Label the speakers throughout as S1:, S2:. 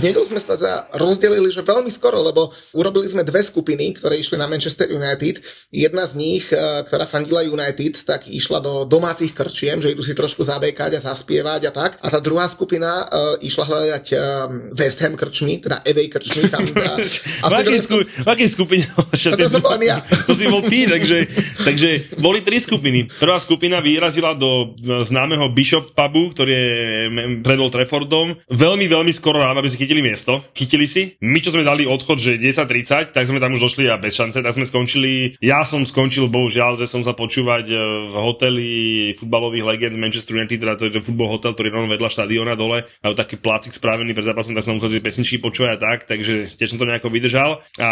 S1: V nedelu sme sa teda rozdelili, že veľmi skoro, lebo urobili sme dve skupiny, ktoré išli na Manchester United. Jedna z nich, e, ktorá fandila United, tak išla do domácich krčiem, že idú si trošku zabekať a zaspievať a tak. A tá druhá skupina uh, išla hľadať uh, West Ham krčmi, teda Evej krčmi. Tam, a,
S2: a v, akej sku- v akej skupine?
S1: A to som bol ja.
S2: To si bol ty, takže, takže boli tri skupiny. Prvá skupina vyrazila do známeho Bishop pubu, ktorý je pred Old Traffordom. Veľmi, veľmi skoro ráno, aby si chytili miesto, chytili si. My, čo sme dali odchod, že 10.30, tak sme tam už došli a bez šance, tak sme skončili. Ja som skončil, bohužiaľ, že som sa počúvať e, v hoteli futbalových legend Manchester United, teda to je ten futbol hotel, ktorý je vedľa štadiona dole, a taký plácik spravený pred zápasom, tak som musel pesničky počúvať a tak, takže tiež som to nejako vydržal. A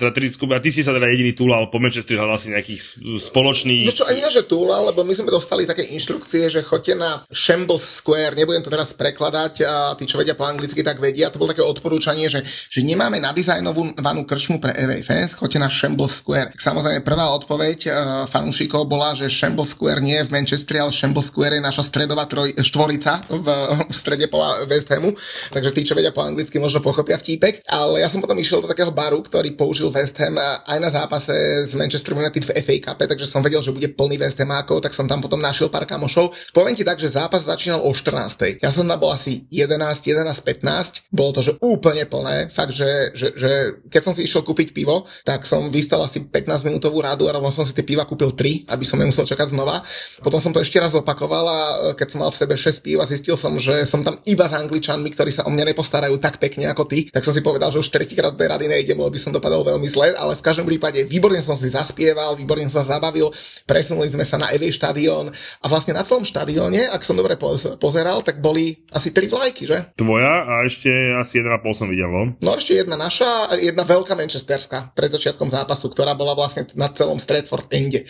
S2: teda skupy, a ty si sa teda jediný túlal po Manchester, hľadal si nejakých spoločných...
S1: No čo, ani že túlal, lebo my sme dostali také inštrukcie, že choďte na Shambles Square, nebudem to teraz prekladať, a tí, čo vedia po anglicky, tak vedia, to bolo také odporúčanie, že, že nemáme nadizajnovanú krčmu pre fans, choďte na Shambles Square. Tak samozrejme prvá odpoveď uh, fanúšikov bola, že Shambles Square nie je v Manchestri, ale Shambles Square je naša stredová troj, štvorica v, v strede pola West Hamu, takže tí, čo vedia po anglicky, možno pochopia vtípek, ale ja som potom išiel do takého baru, ktorý použil West Ham aj na zápase s Manchester United v FA Cup, takže som vedel, že bude plný West Hamákov, tak som tam potom našiel pár kamošov. Poviem ti tak, že zápas začínal o 14. Ja som tam bol asi 11, 11, 15 bolo to, že úplne plné, fakt, že, že, že keď som si išiel kúpiť pivo, tak som vystal asi 15 minútovú rádu a rovno som si tie piva kúpil 3, aby som nemusel čakať znova. Potom som to ešte raz opakoval a keď som mal v sebe 6 piv a zistil som, že som tam iba s angličanmi, ktorí sa o mňa nepostarajú tak pekne ako ty, tak som si povedal, že už tretíkrát tej rady nejdem, lebo by som dopadol veľmi zle, ale v každom prípade výborne som si zaspieval, výborne som sa zabavil, presunuli sme sa na Evej štadión a vlastne na celom štadióne, ak som dobre pozeral, tak boli asi 3 vlajky, že?
S2: Tvoja a ešte asi 1,5 som videl, no.
S1: No ešte jedna naša jedna veľká manchesterská pred začiatkom zápasu, ktorá bola vlastne na celom Stratford Ende.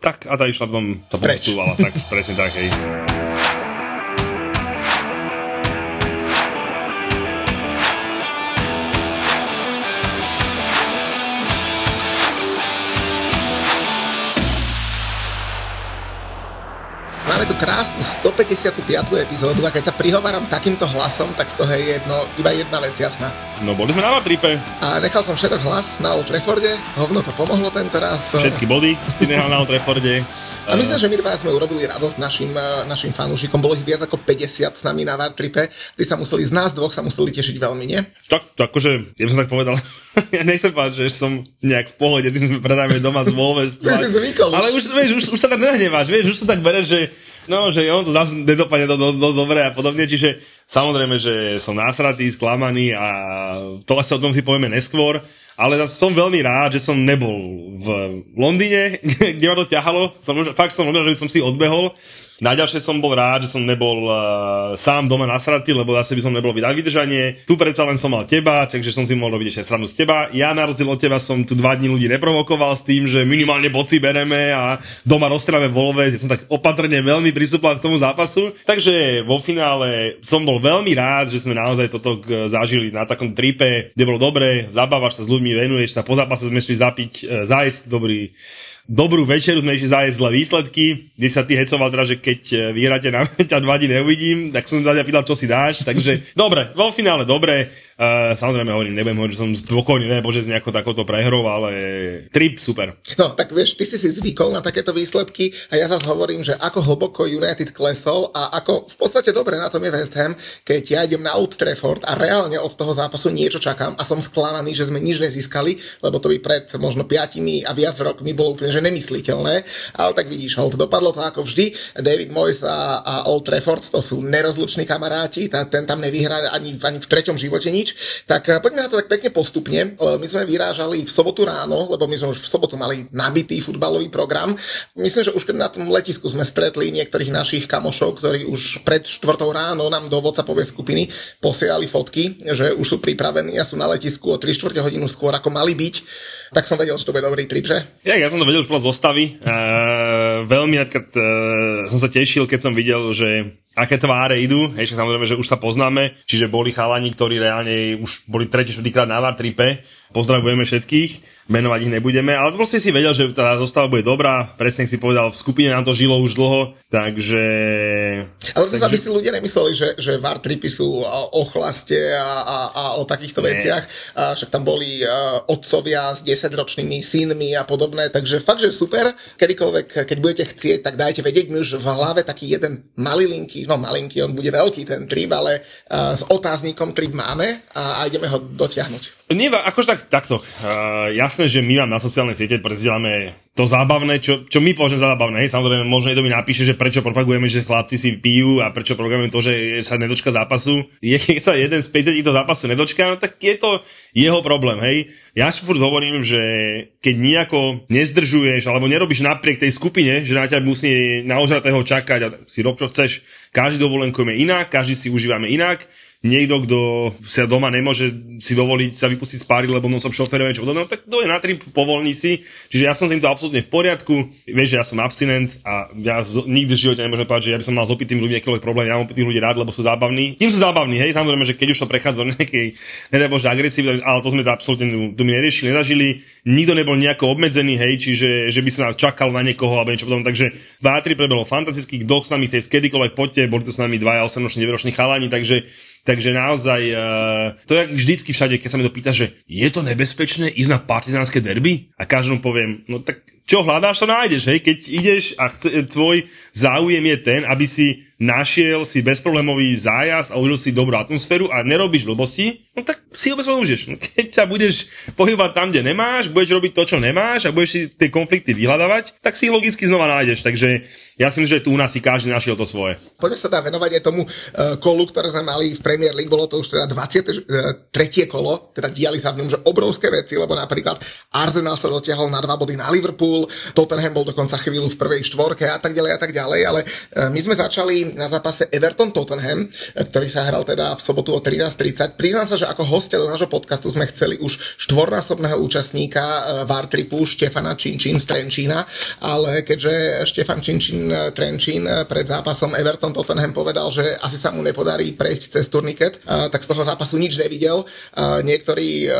S2: Tak a tá išla potom, to posúvala, tak presne tak, hej.
S1: Máme tu krásnu 155. epizódu a keď sa prihováram takýmto hlasom, tak z toho je jedno, iba jedna vec jasná.
S2: No boli sme na Vartripe.
S1: A nechal som všetok hlas na Old Trafforde, hovno to pomohlo tento raz.
S2: Všetky body si nechal na Old Trafforde.
S1: A myslím, že my dva sme urobili radosť našim, našim fanúšikom. Bolo ich viac ako 50 s nami na Vartripe. Ty sa museli, z nás dvoch sa museli tešiť veľmi, nie?
S2: Tak, to akože, ja by som tak povedal, ja nechcem povedať, že som nejak v pohode, tým sme predáme doma z
S1: si zvykol.
S2: Ale už, vieš, už, už sa tak nehneváš, vieš, už sa tak bereš, že no, že on to zase nedopadne do, do, dosť dobre a podobne, čiže samozrejme, že som násratý, sklamaný a to asi o tom si povieme neskôr, ale zase som veľmi rád, že som nebol v Londýne, kde ma to ťahalo, som, fakt som že som si odbehol, Najďalšie som bol rád, že som nebol uh, sám doma nasratý, lebo zase by som nebol vydať vydržanie. Tu predsa len som mal teba, takže som si mohol robiť ešte srandu z teba. Ja na rozdiel od teba som tu dva dní ľudí neprovokoval s tým, že minimálne boci bereme a doma roztráve volve. Ja som tak opatrne veľmi pristúpal k tomu zápasu. Takže vo finále som bol veľmi rád, že sme naozaj toto zažili na takom tripe, kde bolo dobre, zabávaš sa s ľuďmi, venuješ sa, po zápase sme šli zapiť, e, zájsť dobrý dobrú večeru sme išli zájsť zlé výsledky, kde sa ty hecoval teda, že keď e, vyhráte na ťa dva dní neuvidím, tak som sa ťa pýtal, čo si dáš, takže dobre, vo finále dobre, Samozrejme hovorím, nebudem hovoriť, že som spokojný, nebo že z nejakou takouto prehrou, ale trip super.
S1: No, tak vieš, ty si si zvykol na takéto výsledky a ja zase hovorím, že ako hlboko United klesol a ako v podstate dobre na tom je West Ham, keď ja idem na Old Trafford a reálne od toho zápasu niečo čakám a som sklamaný, že sme nič nezískali, lebo to by pred možno piatimi a viac rokmi bolo úplne že nemysliteľné, ale tak vidíš, hold, dopadlo to ako vždy. David Moyes a, a Old Trafford to sú nerozluční kamaráti, tá, ten tam nevyhrá ani, ani v treťom živote nič Tak eh, poďme na to tak pekne postupne. Eh, my sme vyrážali v sobotu ráno, lebo my sme už v sobotu mali nabitý futbalový program. Myslím, že už keď na tom letisku sme stretli niektorých našich kamošov, ktorí už pred štvrtou ráno nám do WhatsAppovej skupiny posielali fotky, že už sú pripravení a sú na letisku o 3 čtvrte hodinu skôr ako mali byť. Tak som vedel, že to bude dobrý trip, že?
S2: Ja, ja som to vedel už podľa zostavy. Uh, veľmi uh, som sa tešil, keď som videl, že aké tváre idú, hej, samozrejme, že už sa poznáme, čiže boli chalani, ktorí reálne už boli tretí, štvrtýkrát na Vartripe, pozdravujeme všetkých, menovať ich nebudeme, ale proste si vedel, že tá zostava bude dobrá, presne si povedal, v skupine nám to žilo už dlho, takže...
S1: Ale zase, takže... aby si ľudia nemysleli, že, že Vartripy sú o chlaste a, a, a o takýchto Nie. veciach, a však tam boli uh, otcovia s 10-ročnými synmi a podobné, takže fakt, že super, kedykoľvek, keď budete chcieť, tak dajte vedieť, my už v hlave taký jeden malilinky, no malinký, on bude veľký ten trip, ale uh, s otáznikom trip máme a, a ideme ho dotiahnuť.
S2: Nie, akože tak, takto. Uh, jasné, že my vám na sociálnej siete prezdielame to zábavné, čo, čo my považujeme za zábavné. Hej, samozrejme, možno niekto mi napíše, že prečo propagujeme, že chlapci si pijú a prečo propagujeme to, že sa nedočka zápasu. Je, keď sa jeden z 50 do zápasu nedočka, no tak je to jeho problém, hej. Ja si furt hovorím, že keď nejako nezdržuješ alebo nerobíš napriek tej skupine, že na ťa musí na ožratého čakať a si rob čo chceš, každý dovolenkujeme inak, každý si užívame inak, niekto, kto sa doma nemôže si dovoliť sa vypustiť z páry, lebo som šoferom, čo podobné, no, tak to je na trip, povolní si. Čiže ja som s týmto absolútne v poriadku. Vieš, že ja som abstinent a ja z, nikdy v živote nemôžem povedať, že ja by som mal s opitými ľuďmi akýkoľvek problém. Ja mám opitých ľudí rád, lebo sú zábavní. Tým sú zábavní, hej, samozrejme, že keď už to prechádza nejakej, nedaj Bože, agresívne, ale to sme to absolútne tu mi neriešili, nezažili. Nikto nebol nejako obmedzený, hej, čiže že by som čakal na niekoho alebo niečo podobné. Takže v A3 prebehlo fantastický, kto s nami chce kedykoľvek poďte, boli to s nami dvaja 8-roční, 9 chalani, takže Takže naozaj, uh, to je vždycky všade, keď sa mi to pýta, že je to nebezpečné ísť na partizánske derby? A každému poviem, no tak čo hľadáš, to nájdeš, hej? Keď ideš a chce, tvoj záujem je ten, aby si našiel si bezproblémový zájazd a užil si dobrú atmosféru a nerobíš blbosti, no tak si ho bez môžeš. No keď sa budeš pohybovať tam, kde nemáš, budeš robiť to, čo nemáš a budeš si tie konflikty vyhľadávať, tak si ich logicky znova nájdeš. Takže ja si myslím, že tu u nás si každý našiel to svoje.
S1: Poďme sa teda venovať aj tomu uh, kolu, ktoré sme mali v Premier League, bolo to už teda 23. E, kolo, teda diali sa v ňom že obrovské veci, lebo napríklad Arsenal sa dotiahol na dva body na Liverpool, Tottenham bol dokonca chvíľu v prvej štvorke a tak ďalej a tak ďalej, ale uh, my sme začali na zápase Everton-Tottenham, ktorý sa hral teda v sobotu o 13.30. Priznám sa, že ako hostia do nášho podcastu sme chceli už štvornásobného účastníka e, Vartripu Štefana Činčín z Trenčína, ale keďže Štefan Činčín e, Trenčín pred zápasom Everton-Tottenham povedal, že asi sa mu nepodarí prejsť cez turniket, tak z toho zápasu nič nevidel. Niektorí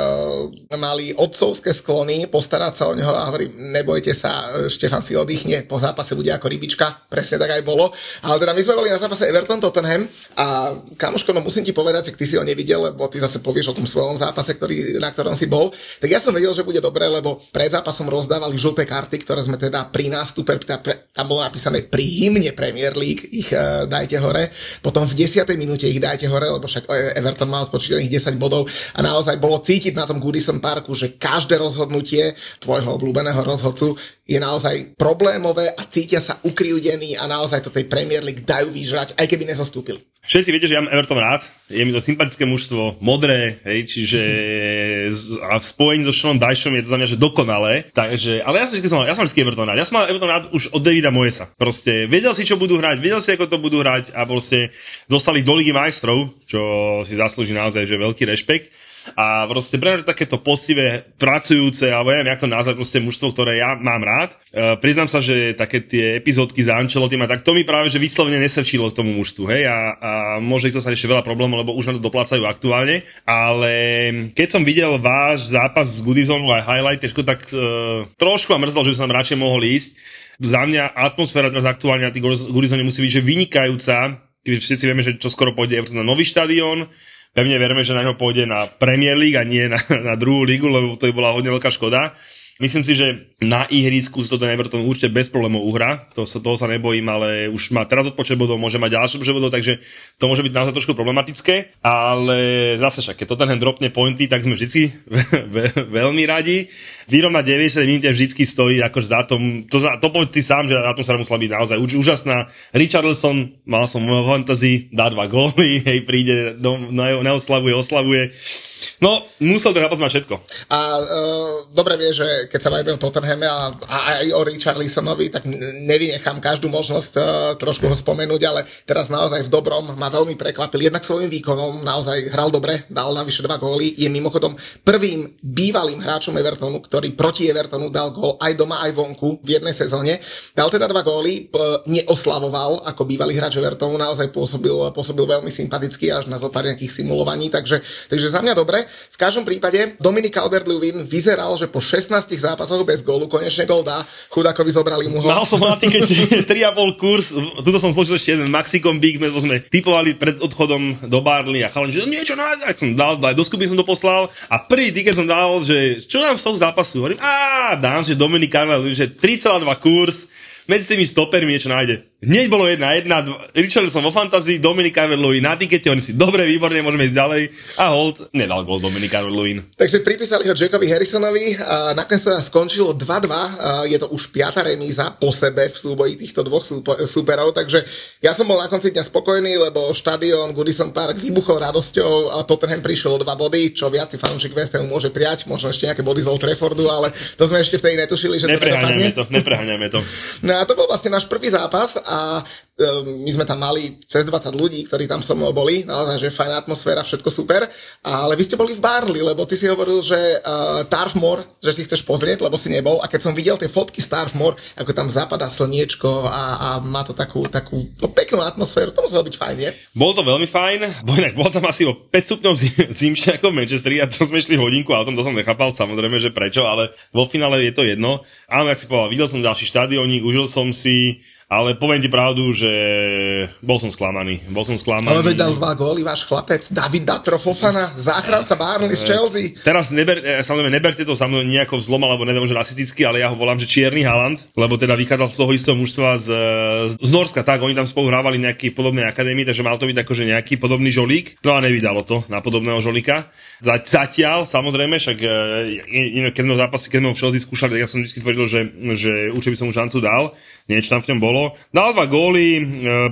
S1: mali otcovské sklony postarať sa o neho a hovorí, nebojte sa, Štefan si oddychne, po zápase bude ako rybička, presne tak aj bolo. Ale teda my sme boli na zápase Everton Tottenham a kamoško, no musím ti povedať, že ty si ho nevidel, lebo ty zase povieš o tom svojom zápase, ktorý, na ktorom si bol. Tak ja som vedel, že bude dobré, lebo pred zápasom rozdávali žlté karty, ktoré sme teda pri nástupe, tam bolo napísané pri hymne Premier League, ich uh, dajte hore. Potom v 10. minúte ich dajte hore, lebo však e, Everton má odpočítaných 10 bodov a naozaj bolo cítiť na tom Goodison Parku, že každé rozhodnutie tvojho obľúbeného rozhodcu je naozaj problémové a cítia sa ukriudení a naozaj to tej Premier League dajú vyžrať, aj keby nezostúpili.
S2: Všetci viete, že ja mám Everton rád, je mi to sympatické mužstvo, modré, hej, čiže a v spojení so Seanom Dajšom je to za mňa, že dokonalé, takže, ale ja som vždy som, ja som vždy Everton rád, ja som mal Everton rád už od Davida Moesa, proste vedel si, čo budú hrať, vedel si, ako to budú hrať a proste dostali do Ligy majstrov, čo si zaslúži naozaj, že veľký rešpekt a proste pre takéto poctivé, pracujúce, alebo neviem, jak to nazvať, proste mužstvo, ktoré ja mám rád. E, priznám sa, že také tie epizódky za Ancelotým a tak to mi práve, že vyslovene nesvedčilo k tomu mužstvu, hej, a, a môže to sa ešte veľa problémov, lebo už na to doplácajú aktuálne, ale keď som videl váš zápas z Goodisonu aj highlight, tak e, trošku ma mrzlo, že by som radšej mohol ísť. Za mňa atmosféra teraz aktuálne na tých Goodisone musí byť že vynikajúca, keď všetci vieme, že čo skoro pôjde na nový štadión, pevne verme, že na ňo pôjde na Premier League a nie na, na druhú ligu, lebo to by bola hodne veľká škoda. Myslím si, že na ihrisku to ten Everton určite bez problémov uhra, to toho sa nebojím, ale už má teraz odpočet bodov, môže mať ďalšie počet bodov, takže to môže byť naozaj trošku problematické, ale zase však, keď to ten dropne pointy, tak sme vždy veľmi radi. Vyrovnať 90 minút vždy stojí akože za tom, to, to povedz ty sám, že na musela byť naozaj úžasná. Richarlison, mal som v fantasy, dá dva góly, hej, príde, do, neoslavuje, oslavuje. No, musel to zápas mať všetko.
S1: A uh, dobre vie, že keď sa bavíme o Tottenhame a, a aj o Richarlisonovi, tak nevynechám každú možnosť uh, trošku ho spomenúť, ale teraz naozaj v dobrom ma veľmi prekvapil. Jednak svojim výkonom naozaj hral dobre, dal navyše dva góly. Je mimochodom prvým bývalým hráčom Evertonu, ktorý proti Evertonu dal gól aj doma, aj vonku v jednej sezóne. Dal teda dva góly, neoslavoval ako bývalý hráč Evertonu, naozaj pôsobil, pôsobil veľmi sympaticky až na zopár nejakých simulovaní, takže, takže za mňa dobre. V každom prípade Dominik Albert-Lewin vyzeral, že po 16 zápasoch bez gólu konečne gól dá. Chudákovi zobrali mu ho.
S2: Mal som na tikete 3,5 kurz, tuto som zložil ešte jeden Maxicom Big, sme, sme typovali pred odchodom do Barley a chalani, že niečo na tak som dal, dal, do skupiny som to poslal a prvý tiket som dal, že čo nám z toho zápasu? Hovorím, a dám, že Dominik Albert-Lewin, že 3,2 kurz, medzi tými stopermi niečo nájde. Hneď bolo jedna, jedna, dva, Richardson vo fantazii, Dominik calvert na tikete, oni si dobre, výborne, môžeme ísť ďalej. A Holt nedal gol Dominik calvert
S1: Takže pripísali ho Jackovi Harrisonovi a nakoniec sa skončilo 2-2. Je to už piata remíza po sebe v súboji týchto dvoch súperov, takže ja som bol na konci dňa spokojný, lebo štadión Goodison Park vybuchol radosťou a Tottenham prišiel o dva body, čo viac si fanúšik West Hamu môže prijať, možno ešte nejaké body z Old Traffordu, ale to sme ešte vtedy netušili, že
S2: to to, nepreháňajme to.
S1: No to bol vlastne náš prvý zápas a my sme tam mali cez 20 ľudí, ktorí tam so mnou boli, naozaj, že fajná atmosféra, všetko super, ale vy ste boli v Barley, lebo ty si hovoril, že uh, Tarfmore, že si chceš pozrieť, lebo si nebol a keď som videl tie fotky z Tarfmore, ako tam zapadá slniečko a, a má to takú, takú no, peknú atmosféru, to muselo byť fajn, nie?
S2: Bolo to veľmi fajn, bo inak bolo tam asi o 5 stupňov zimšie ako v Manchesteri a to sme išli hodinku a to som nechápal, samozrejme, že prečo, ale vo finále je to jedno. Áno, jak si povedal, videl som ďalší štadiónik, užil som si ale poviem ti pravdu, že bol som sklamaný. Bol som sklamaný.
S1: Ale veď dal dva góly váš chlapec, David Datro Fofana, záchranca Barney z Chelsea.
S2: Teraz neber, eh, samozrejme neberte to sa mnou nejako vzlom, alebo neviem, že rasisticky, ale ja ho volám, že Čierny Haland, lebo teda vychádzal z toho istého mužstva z, z Norska, tak oni tam spolu hrávali nejaký podobnej akadémii, takže mal to byť akože nejaký podobný žolík. No a nevydalo to na podobného žolíka. Zatiaľ, samozrejme, však keď sme v zápase, keď sme ho v Chelsea skúšali, tak ja som vždy tvrdil, že, že určite by som mu šancu dal niečo tam v ňom bolo. Dal dva góly, e,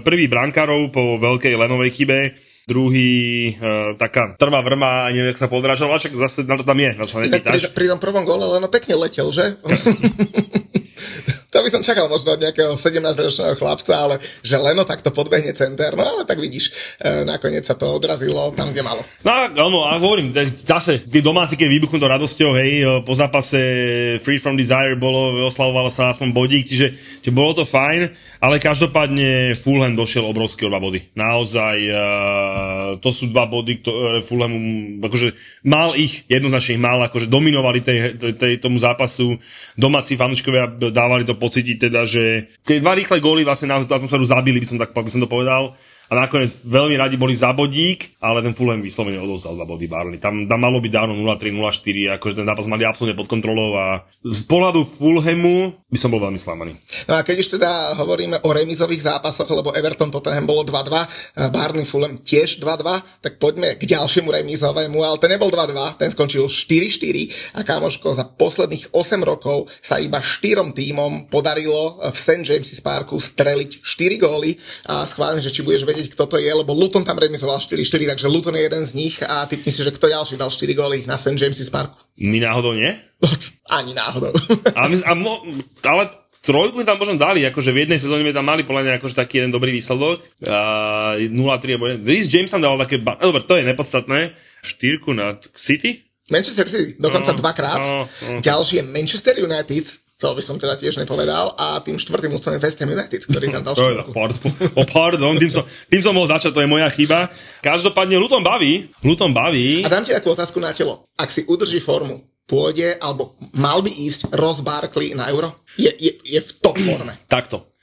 S2: prvý brankárov po veľkej lenovej chybe, druhý uh, taká trvá vrma, neviem, jak sa podrážal, však zase na to tam je, na to sa
S1: pri, pri tom prvom góle Leno pekne letel, že? to by som čakal možno od nejakého 17-ročného chlapca, ale že Leno takto podbehne center, no ale tak vidíš, e, nakoniec sa to odrazilo tam, kde malo.
S2: No áno, a hovorím, zase, tí domáci, keď vybuchnú to radosťou, hej, e, po zápase Free From Desire bolo, oslavovalo sa aspoň bodík, čiže, čiže bolo to fajn, ale každopádne Fulham došiel obrovský o dva body. Naozaj, uh, to sú dva body, ktoré Fulham, akože mal ich, jednoznačne ich mal, akože dominovali tej, tej, tomu zápasu, domáci fanúškovia dávali to pocítiť teda, že tie dva rýchle góly vlastne na atmosféru zabili, by som, tak, by som to povedal a nakoniec veľmi radi boli za bodík, ale ten Fulham vyslovene odozdal za body Barley. Tam, tam malo byť dávno 0-3, 0-4, akože ten zápas mali absolútne pod kontrolou a z pohľadu Fulhamu by som bol veľmi sklamaný.
S1: No a keď už teda hovoríme o remizových zápasoch, lebo Everton Tottenham bolo 2-2, Barney Fulham tiež 2-2, tak poďme k ďalšiemu remizovému, ale ten nebol 2-2, ten skončil 4-4 a kamoško za posledných 8 rokov sa iba štyrom tímom podarilo v St. James's Parku streliť 4 góly a schválne, že či budeš vedieť vedieť, kto to je, lebo Luton tam remizoval 4-4, takže Luton je jeden z nich a typni si, že kto ďalší dal 4 góly na St. James's Parku.
S2: My náhodou nie?
S1: Ani náhodou.
S2: a my, a mo, ale trojku tam možno dali, akože v jednej sezóne mi tam mali podľa mňa akože taký jeden dobrý výsledok. Uh, 0-3 alebo 1. Rhys James tam dal také, ba- dobre, to je nepodstatné. Štyrku na City?
S1: Manchester City, dokonca no, dvakrát. No, no. Ďalší je Manchester United, to by som teda tiež nepovedal. A tým štvrtým ústavom je West Ham United, ktorý tam dal štvrtku.
S2: oh, pardon tým, som, tým som mohol začať, to je moja chyba. Každopádne Luton baví. Luton baví.
S1: A dám ti takú otázku na telo. Ak si udrží formu, pôjde, alebo mal by ísť Ross Barkley na euro? Je, je, je v top forme.
S2: Takto.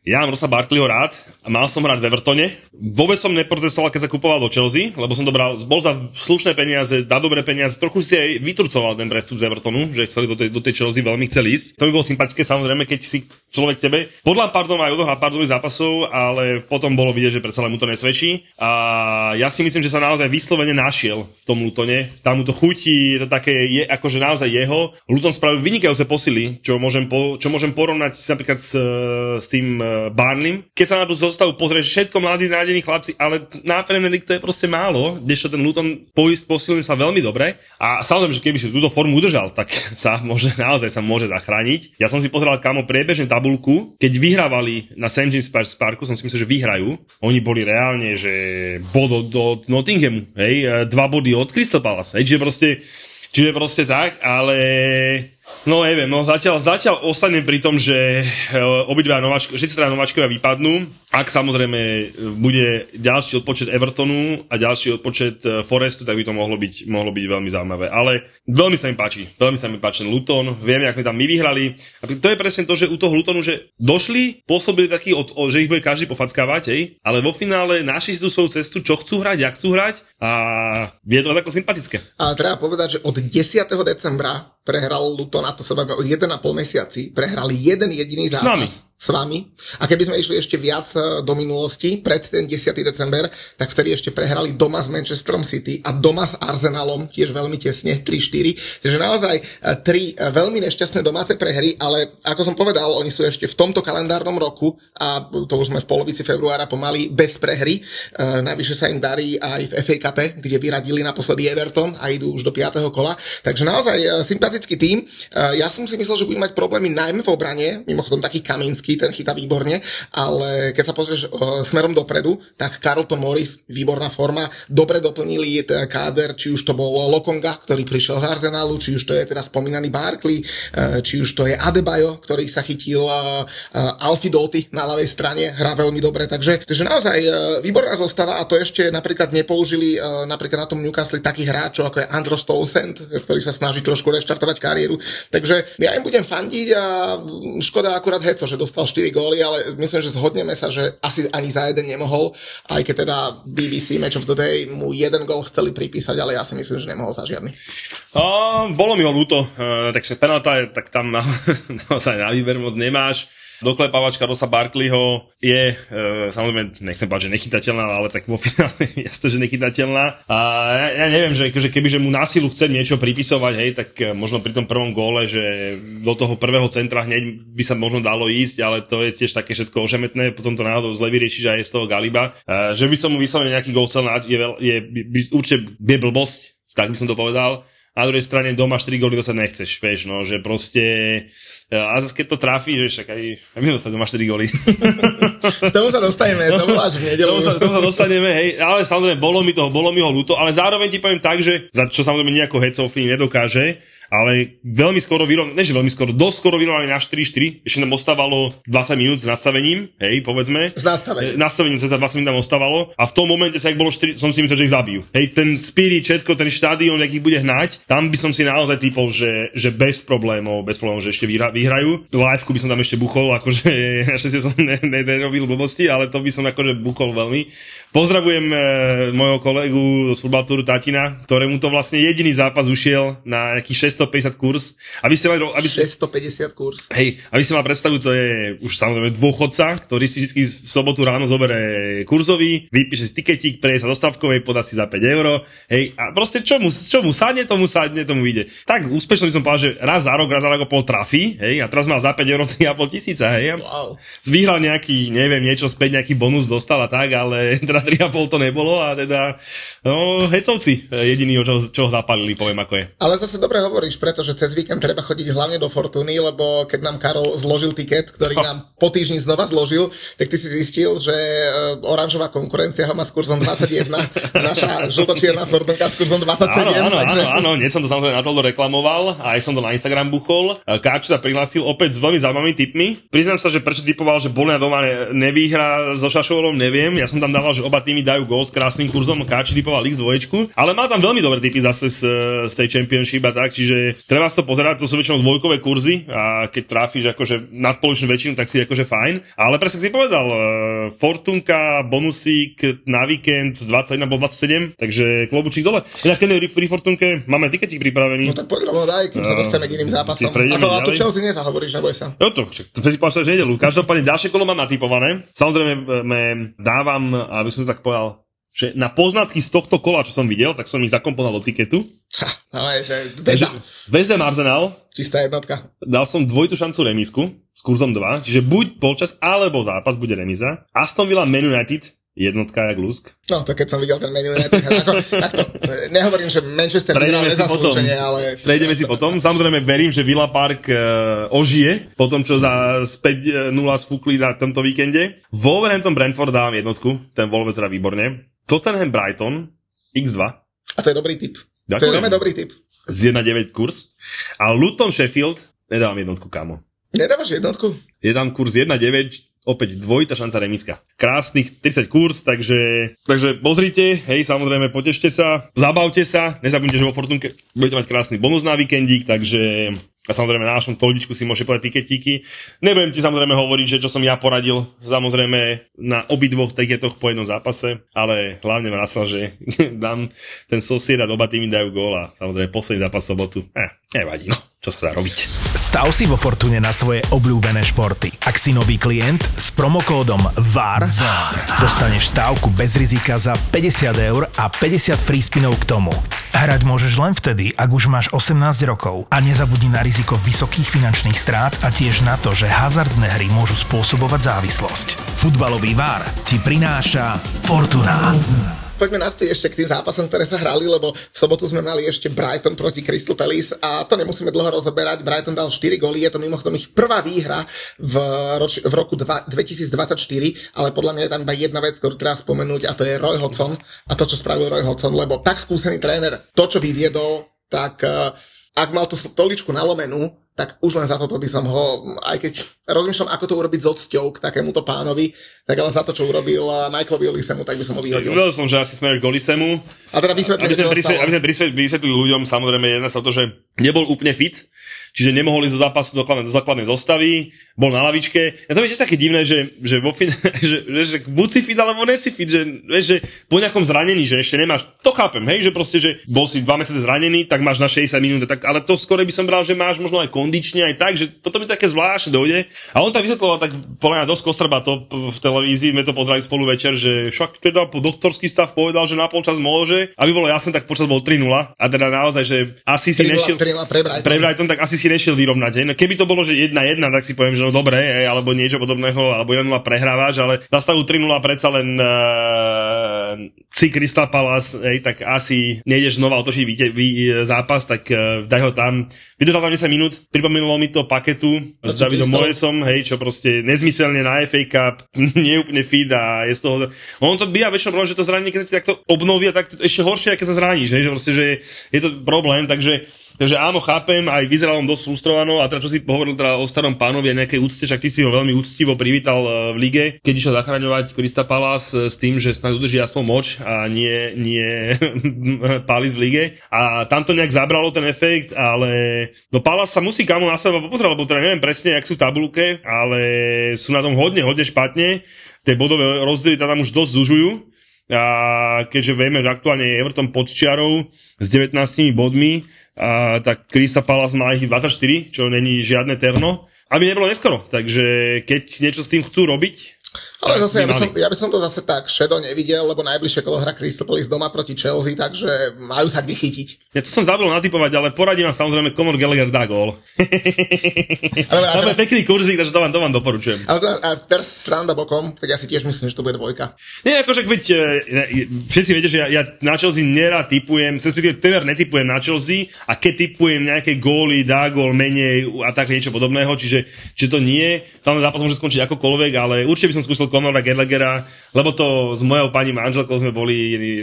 S2: Ja mám Rosa Barkleyho rád a mal som hrať v Evertone. Vôbec som neprotestoval, keď sa kupoval do Chelsea, lebo som dobral, bol za slušné peniaze, dá dobré peniaze. Trochu si aj vyturcoval ten prestup z Evertonu, že chceli do tej, do tej Chelsea veľmi chceli ísť. To by bolo sympatické samozrejme, keď si človek tebe podľa pardon aj odohrá pár zápasov, ale potom bolo vidieť, že predsa len mu to nesvedčí. A ja si myslím, že sa naozaj vyslovene našiel v tom Lutone. Tam mu to chutí, je to také, je akože naozaj jeho. Luton spravil vynikajúce posily, čo môžem, po, čo môžem porovnať napríklad s, s tým Barnlim. Keď sa na tú zostavu pozrieš, všetko mladí nádení chlapci, ale na Premier League to je proste málo, kdežto ten Luton poist posilný sa veľmi dobre. A samozrejme, že keby si túto formu udržal, tak sa môže, naozaj sa môže zachrániť. Ja som si pozeral kamo priebežne tabulku, keď vyhrávali na St. James Parku, som si myslel, že vyhrajú. Oni boli reálne, že bod do Nottinghamu, hej, dva body od Crystal Palace, hej, čiže proste, čiže proste tak, ale No neviem, no zatiaľ, zatiaľ ostanem pri tom, že eh, obidva nováčko, všetci teda nováčkovia vypadnú. Ak samozrejme eh, bude ďalší odpočet Evertonu a ďalší odpočet eh, Forestu, tak by to mohlo byť, mohlo byť veľmi zaujímavé. Ale veľmi sa mi páči, veľmi sa mi páči Luton, vieme, my tam my vyhrali. A to je presne to, že u toho Lutonu, že došli, pôsobili taký, od, že ich bude každý pofackávať, hej, ale vo finále našli si tú svoju cestu, čo chcú hrať, jak chcú hrať a je to tako sympatické.
S1: A treba povedať, že od 10. decembra prehral Luton, a to sa bavíme o 1,5 mesiaci, prehrali jeden jediný zápas. S vami. A keby sme išli ešte viac e, do minulosti, pred ten 10. december, tak vtedy ešte prehrali doma s Manchesterom City a doma s Arsenalom, tiež veľmi tesne, 3-4. Takže naozaj e, tri e, veľmi nešťastné domáce prehry, ale ako som povedal, oni sú ešte v tomto kalendárnom roku a to už sme v polovici februára pomaly bez prehry. Navyše sa im darí aj v FA Cup, kde vyradili naposledy Everton a idú už do 5. kola. Takže naozaj sympatický tým. Ja som si myslel, že budú mať problémy najmä v obrane, mimochodom taký Kaminsky, Ten chytá výborne, ale keď sa pozrieš uh, smerom dopredu, tak Carlton Morris, výborná forma, dobre doplnili káder, či už to bol Lokonga, ktorý prišiel z Arsenalu, či už to je teda spomínaný Barkley, uh, či už to je Adebayo, ktorý sa chytil uh, uh, Alfidoti na ľavej strane, hrá veľmi dobre, takže, takže naozaj výborná zostava a to ešte napríklad nepoužili napríklad na tom Newcastle takých hráčov ako je Andro Stolsend, ktorý sa snaží trošku reštartovať kariéru. Takže ja im budem fandiť a škoda akurát Heco, že dostal dostal 4 góly, ale myslím, že zhodneme sa, že asi ani za jeden nemohol, aj keď teda BBC Match of the Day mu jeden gól chceli pripísať, ale ja si myslím, že nemohol za žiadny.
S2: A, bolo mi ho ľúto, uh, takže penalta, tak tam na, naozaj na výber moc nemáš doklepávačka Rosa Barkleyho je, e, samozrejme, nechcem povedať, že nechytateľná, ale tak vo finále jasne, že nechytateľná. A ja, ja neviem, že, že keby mu násilu chce niečo pripisovať, hej, tak e, možno pri tom prvom góle, že do toho prvého centra hneď by sa možno dalo ísť, ale to je tiež také všetko ožemetné, potom to náhodou zle vyriešiť aj z toho Galiba. E, že by som mu vyslovene nejaký gól chcel je, je, je, určite je blbosť, tak by som to povedal. Na druhej strane doma 4 góly to sa nechceš, vieš, no, že proste a zase keď to trafí, že však aj, aj my sa doma 4 góly.
S1: K tomu sa dostaneme, to bolo až v nedelu.
S2: Tomu sa, tomu sa dostaneme, hej, ale samozrejme, bolo mi toho, bolo mi ho ľúto, ale zároveň ti poviem tak, že za čo samozrejme nejako Hecov nedokáže, ale veľmi skoro vyrovnali, ne že veľmi skoro, dosť skoro vyrovnali na 4-4, ešte nám ostávalo 20 minút s nastavením, hej, povedzme.
S1: S nastavením.
S2: E, nastavením sa 20 minút tam ostávalo a v tom momente sa, ak bolo 4, som si myslel, že ich zabijú. Hej, ten spirit, všetko, ten štádion, aký bude hnať, tam by som si naozaj typol, že, že bez problémov, bez problémov, že ešte vyhra, vyhrajú. Liveku by som tam ešte buchol, akože našťastie som nerobil ne, ne, blbosti, ale to by som akože buchol veľmi. Pozdravujem e, môjho kolegu z futbaltúru Tatina, ktorému to vlastne jediný zápas ušiel na nejakých 650 kurz. Aby ste mali, aby,
S1: 650 kurz.
S2: Hej, aby ste mali predstavu, to je už samozrejme dôchodca, ktorý si vždy v sobotu ráno zoberie kurzový, vypíše si tiketík, preje sa do stavkovej, podá si za 5 eur. Hej, a proste čo mu, čo mu sadne, tomu sadne, tomu vyjde. Tak úspešne by som povedal, že raz za rok, raz za rok pol trafí, hej, a teraz mal za 5 eur 3,5 tisíca, hej.
S1: Wow.
S2: Vyhral nejaký, neviem, niečo späť, nejaký bonus dostal a tak, ale teda teda 3,5 to nebolo a teda, no, hecovci jediný, čo, čo zapalili, poviem ako je.
S1: Ale zase dobre hovoríš, pretože cez víkend treba chodiť hlavne do Fortuny, lebo keď nám Karol zložil tiket, ktorý oh. nám po týždni znova zložil, tak ty si zistil, že e, oranžová konkurencia ho má s kurzom 21, naša žltočierna Fortunka s kurzom 27.
S2: Áno, áno,
S1: takže...
S2: áno, áno, nie som to samozrejme na to reklamoval, aj som to na Instagram buchol. Káč sa prihlásil opäť s veľmi zaujímavými tipmi. Priznám sa, že prečo typoval, že Bolina doma nevýhra so Šašovom, neviem. Ja som tam dával, že oba týmy dajú gól s krásnym kurzom, Káči typoval X2, ale má tam veľmi dobré typy zase z, z tej Championship a tak, čiže treba sa to pozerať, to sú väčšinou dvojkové kurzy a keď trafíš akože nadpoločnú väčšinu, tak si akože fajn. Ale presne si povedal, uh, Fortunka, bonusík na víkend z 21 bol 27, takže klobučík dole. Ja keď pri Fortunke máme tiketík pripravený.
S1: No tak poď rovno daj, kým sa dostaneme k iným zápasom. A to, a to Chelsea nezahovoríš, neboj sa.
S2: No to, to povedal, že nedelu. Každopádne ďalšie kolo mám natypované. Samozrejme me dávam, aby som to tak povedal, že na poznatky z tohto kola, čo som videl, tak som ich zakomponoval do tiketu.
S1: Ha, no je, že veda.
S2: Vezem Arsenal.
S1: Čistá jednotka.
S2: Dal som dvojitú šancu remisku s kurzom 2, čiže buď polčas alebo zápas bude remiza. Aston Villa Man United jednotka jak lusk.
S1: No, to keď som videl ten menu United, ako, takto, nehovorím, že Manchester vyhral nezaslúčenie, ale...
S2: Prejdeme si potom. Samozrejme verím, že Villa Park uh, ožije po tom, čo za 5-0 sfúkli na tomto víkende. Wolverhampton Brentford dávam jednotku, ten Wolves hrá výborne. Tottenham Brighton X2.
S1: A to je dobrý typ. Ďakujem. To je veľmi dobrý typ.
S2: Z 1,9 kurz. A Luton Sheffield nedávam jednotku, kamo.
S1: Nedávaš jednotku?
S2: Je tam kurz 1,9, opäť dvojita šanca remiska. Krásnych 30 kurz, takže, takže pozrite, hej, samozrejme, potešte sa, zabavte sa, nezabudnite, že vo Fortunke budete mať krásny bonus na víkendík, takže a samozrejme na našom toldičku si môžete povedať tiketíky. Nebudem ti samozrejme hovoriť, že čo som ja poradil, samozrejme na obidvoch tiketoch po jednom zápase, ale hlavne nasral, že dám ten sosied a oba tými dajú gól a samozrejme posledný zápas sobotu. Eh, nevadí, no čo sa dá robiť.
S3: Stav si vo Fortune na svoje obľúbené športy. Ak si nový klient s promokódom VAR, VAR. dostaneš stávku bez rizika za 50 eur a 50 free spinov k tomu. Hrať môžeš len vtedy, ak už máš 18 rokov a nezabudni na riziko vysokých finančných strát a tiež na to, že hazardné hry môžu spôsobovať závislosť. Futbalový VAR ti prináša Fortuna. Fortuna
S1: poďme naspäť ešte k tým zápasom, ktoré sa hrali, lebo v sobotu sme mali ešte Brighton proti Crystal Palace a to nemusíme dlho rozoberať. Brighton dal 4 góly, je to mimochodom ich prvá výhra v, roč, v roku 2, 2024, ale podľa mňa je tam iba jedna vec, ktorú treba spomenúť a to je Roy Hodgson a to, čo spravil Roy Hodgson, lebo tak skúsený tréner, to, čo vyviedol, tak uh, ak mal tú stoličku nalomenú, tak už len za toto by som ho, aj keď rozmýšľam, ako to urobiť s odsťou k takémuto pánovi, tak ale za to, čo urobil Michaelovi Olisemu, tak by som ho vyhodil.
S2: Vedel som, že asi smeruješ k Olisemu.
S1: A teda vysvetlím,
S2: aby sme, čo aby sme vysvetlili ľuďom, samozrejme, jedna sa to, že nebol úplne fit, čiže nemohol ísť do zápasu do základnej, do základnej zostavy, bol na lavičke. Ja to je tiež také divné, že, že, vo fin- že, že, že buď si fit, alebo nesi fit, že, vieš, že po nejakom zranení, že ešte nemáš, to chápem, hej, že proste, že bol si dva mesiace zranený, tak máš na 60 minút, tak, ale to skôr by som bral, že máš možno aj kondične, aj tak, že toto mi také zvláštne dojde. A on tak vysvetloval tak podľa mňa dosť kostrba to v televízii, sme to pozreli spolu večer, že však teda po doktorský stav povedal, že na polčas môže, aby bolo jasné, tak počas bol 3-0 a teda naozaj, že asi si nešiel
S1: pre Brighton.
S2: pre Brighton, tak asi si nešiel vyrovnať. No keby to bolo, že 1-1, tak si poviem, že no dobre, hej, alebo niečo podobného, alebo 1-0 prehrávaš, ale za stavu 3-0 predsa len uh, si Crystal Palace, hej, tak asi nejdeš znova otočiť vý, vý, zápas, tak uh, daj ho tam. Vydržal tam 10 minút, pripomenulo mi to paketu s Davidom Moesom, hej, čo proste nezmyselne na FA Cup, nie úplne fit a je z toho... On to býva väčšinou problém, že to zranenie, keď sa ti takto obnovia, tak ešte horšie, keď sa zraníš, hej, že proste, že je to problém, takže Takže áno, chápem, aj vyzeral on dosť frustrovaný a teda čo si hovoril teda o starom pánovi a nejakej úcte, však ty si ho veľmi úctivo privítal e, v lige, keď išiel zachraňovať Krista Palas e, s tým, že snad udrží aspoň moč a nie, nie Palis v lige. A tam to nejak zabralo ten efekt, ale do Palas sa musí kamo na seba popozrieť, lebo teda neviem presne, jak sú v tabulke, ale sú na tom hodne, hodne špatne. Tie bodové rozdiely tam už dosť zužujú a keďže vieme, že aktuálne je Everton pod čiarou s 19 bodmi, a, tak Krista Palace má ich 24, čo není žiadne terno, aby nebolo neskoro. Takže keď niečo s tým chcú robiť,
S1: ale zase ja by, som, ja by som to zase tak šedo nevidel, lebo najbližšie kolo hra Crystal Palace doma proti Chelsea, takže majú sa kde chytiť.
S2: Ja to som zabudol natypovať, ale poradím vám samozrejme, Conor Gallagher dá gól. Ale, ale teraz... pekný kurzík, takže to vám, to vám doporučujem.
S1: Ale teraz, a teraz sranda bokom, tak ja si tiež myslím, že to bude dvojka.
S2: Nie, akože veď, e, všetci viete, že ja, ja na Chelsea nerad typujem, respektíve tever netypujem na Chelsea a keď typujem nejaké góly, dá gól menej a tak niečo podobného, čiže, čiže to nie. Samozrejme zápas môže skončiť akokoľvek, ale určite by som som skúsil Conora Gallaghera, lebo to s mojou pani manželkou sme boli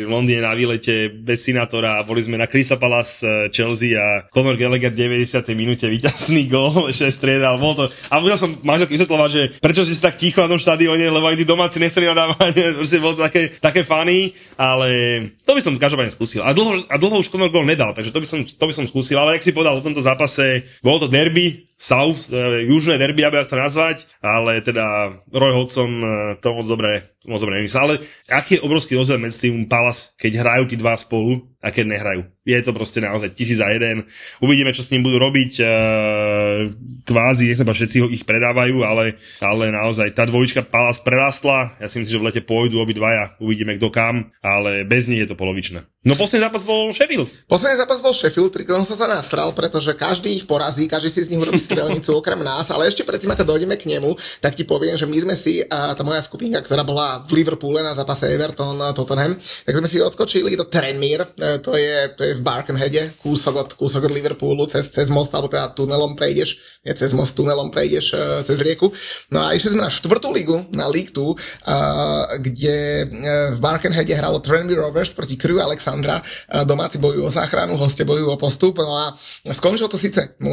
S2: v Londýne na výlete bez sinátora a boli sme na Crystal Palace eh, Chelsea a Conor Gallagher 90. minúte víťazný gól, ešte striedal, bolo to. A musel som manželke vysvetľovať, že prečo si tak ticho na tom štadióne, lebo tí domáci nechceli nadávať, proste bolo to také, také funny, ale to by som každopádne skúsil. A dlho, a dlho už Conor gól nedal, takže to by som, to by som skúsil, ale ak si povedal o tomto zápase, bolo to derby, South, e, južné derby, aby to nazvať, ale teda Roy Hodgson e, to moc dobre, moc nemyslel. Ale aký je obrovský rozdiel medzi tým Palace, keď hrajú tí dva spolu a keď nehrajú. Je to proste naozaj tisíc za jeden. Uvidíme, čo s ním budú robiť. E, kvázi, nech sa všetci ho ich predávajú, ale, ale naozaj tá dvojička Palace prerastla. Ja si myslím, že v lete pôjdu obidvaja. Uvidíme, kto kam, ale bez nich je to polovičné. No posledný zápas bol Sheffield.
S1: Posledný zápas bol Sheffield, pri ktorom sa sa nasral, pretože každý ich porazí, každý si z nich urobí strelnicu okrem nás, ale ešte predtým, ako dojdeme k nemu, tak ti poviem, že my sme si, a tá moja skupinka, ktorá bola v Liverpoole na zápase Everton Tottenham, tak sme si odskočili do Tranmere, e, to je, to je v Barkenheade, kúsok od, kúsok od Liverpoolu, cez, cez most, alebo teda tunelom prejdeš, nie cez most, tunelom prejdeš e, cez rieku. No a išli sme na štvrtú ligu, na League 2, kde e, v Barkenheade hralo Tranmere Rovers proti Crew Alexandra, domáci bojujú o záchranu, hostia bojujú o postup, no a skončilo to síce 0-0,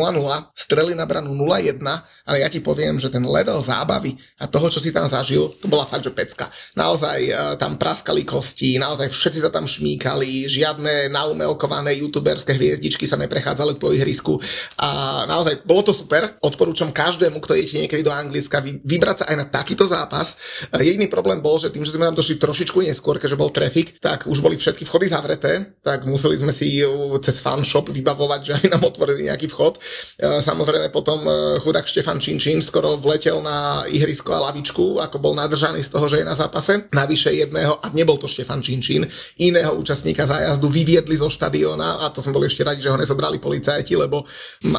S1: streli na branu 0-1, ale ja ti poviem, že ten level zábavy a toho, čo si tam zažil, to bola fakt, že pecka. Naozaj uh, tam praskali kosti, naozaj všetci sa tam šmíkali, žiadne naumelkované youtuberské hviezdičky sa neprechádzali po ihrisku a naozaj bolo to super. Odporúčam každému, kto idete niekedy do Anglicka, vy, vybrať sa aj na takýto zápas. Uh, jediný problém bol, že tým, že sme tam došli trošičku neskôr, keďže bol trafik, tak už boli všetky vchody zavreté, tak museli sme si cez fanshop vybavovať, že aj nám otvorili nejaký vchod. Uh, samozrejme potom chudák Štefan Činčín skoro vletel na ihrisko a lavičku, ako bol nadržaný z toho, že je na zápase. Navyše jedného, a nebol to Štefan Činčín, iného účastníka zájazdu vyviedli zo štadióna a to sme boli ešte radi, že ho nezobrali policajti, lebo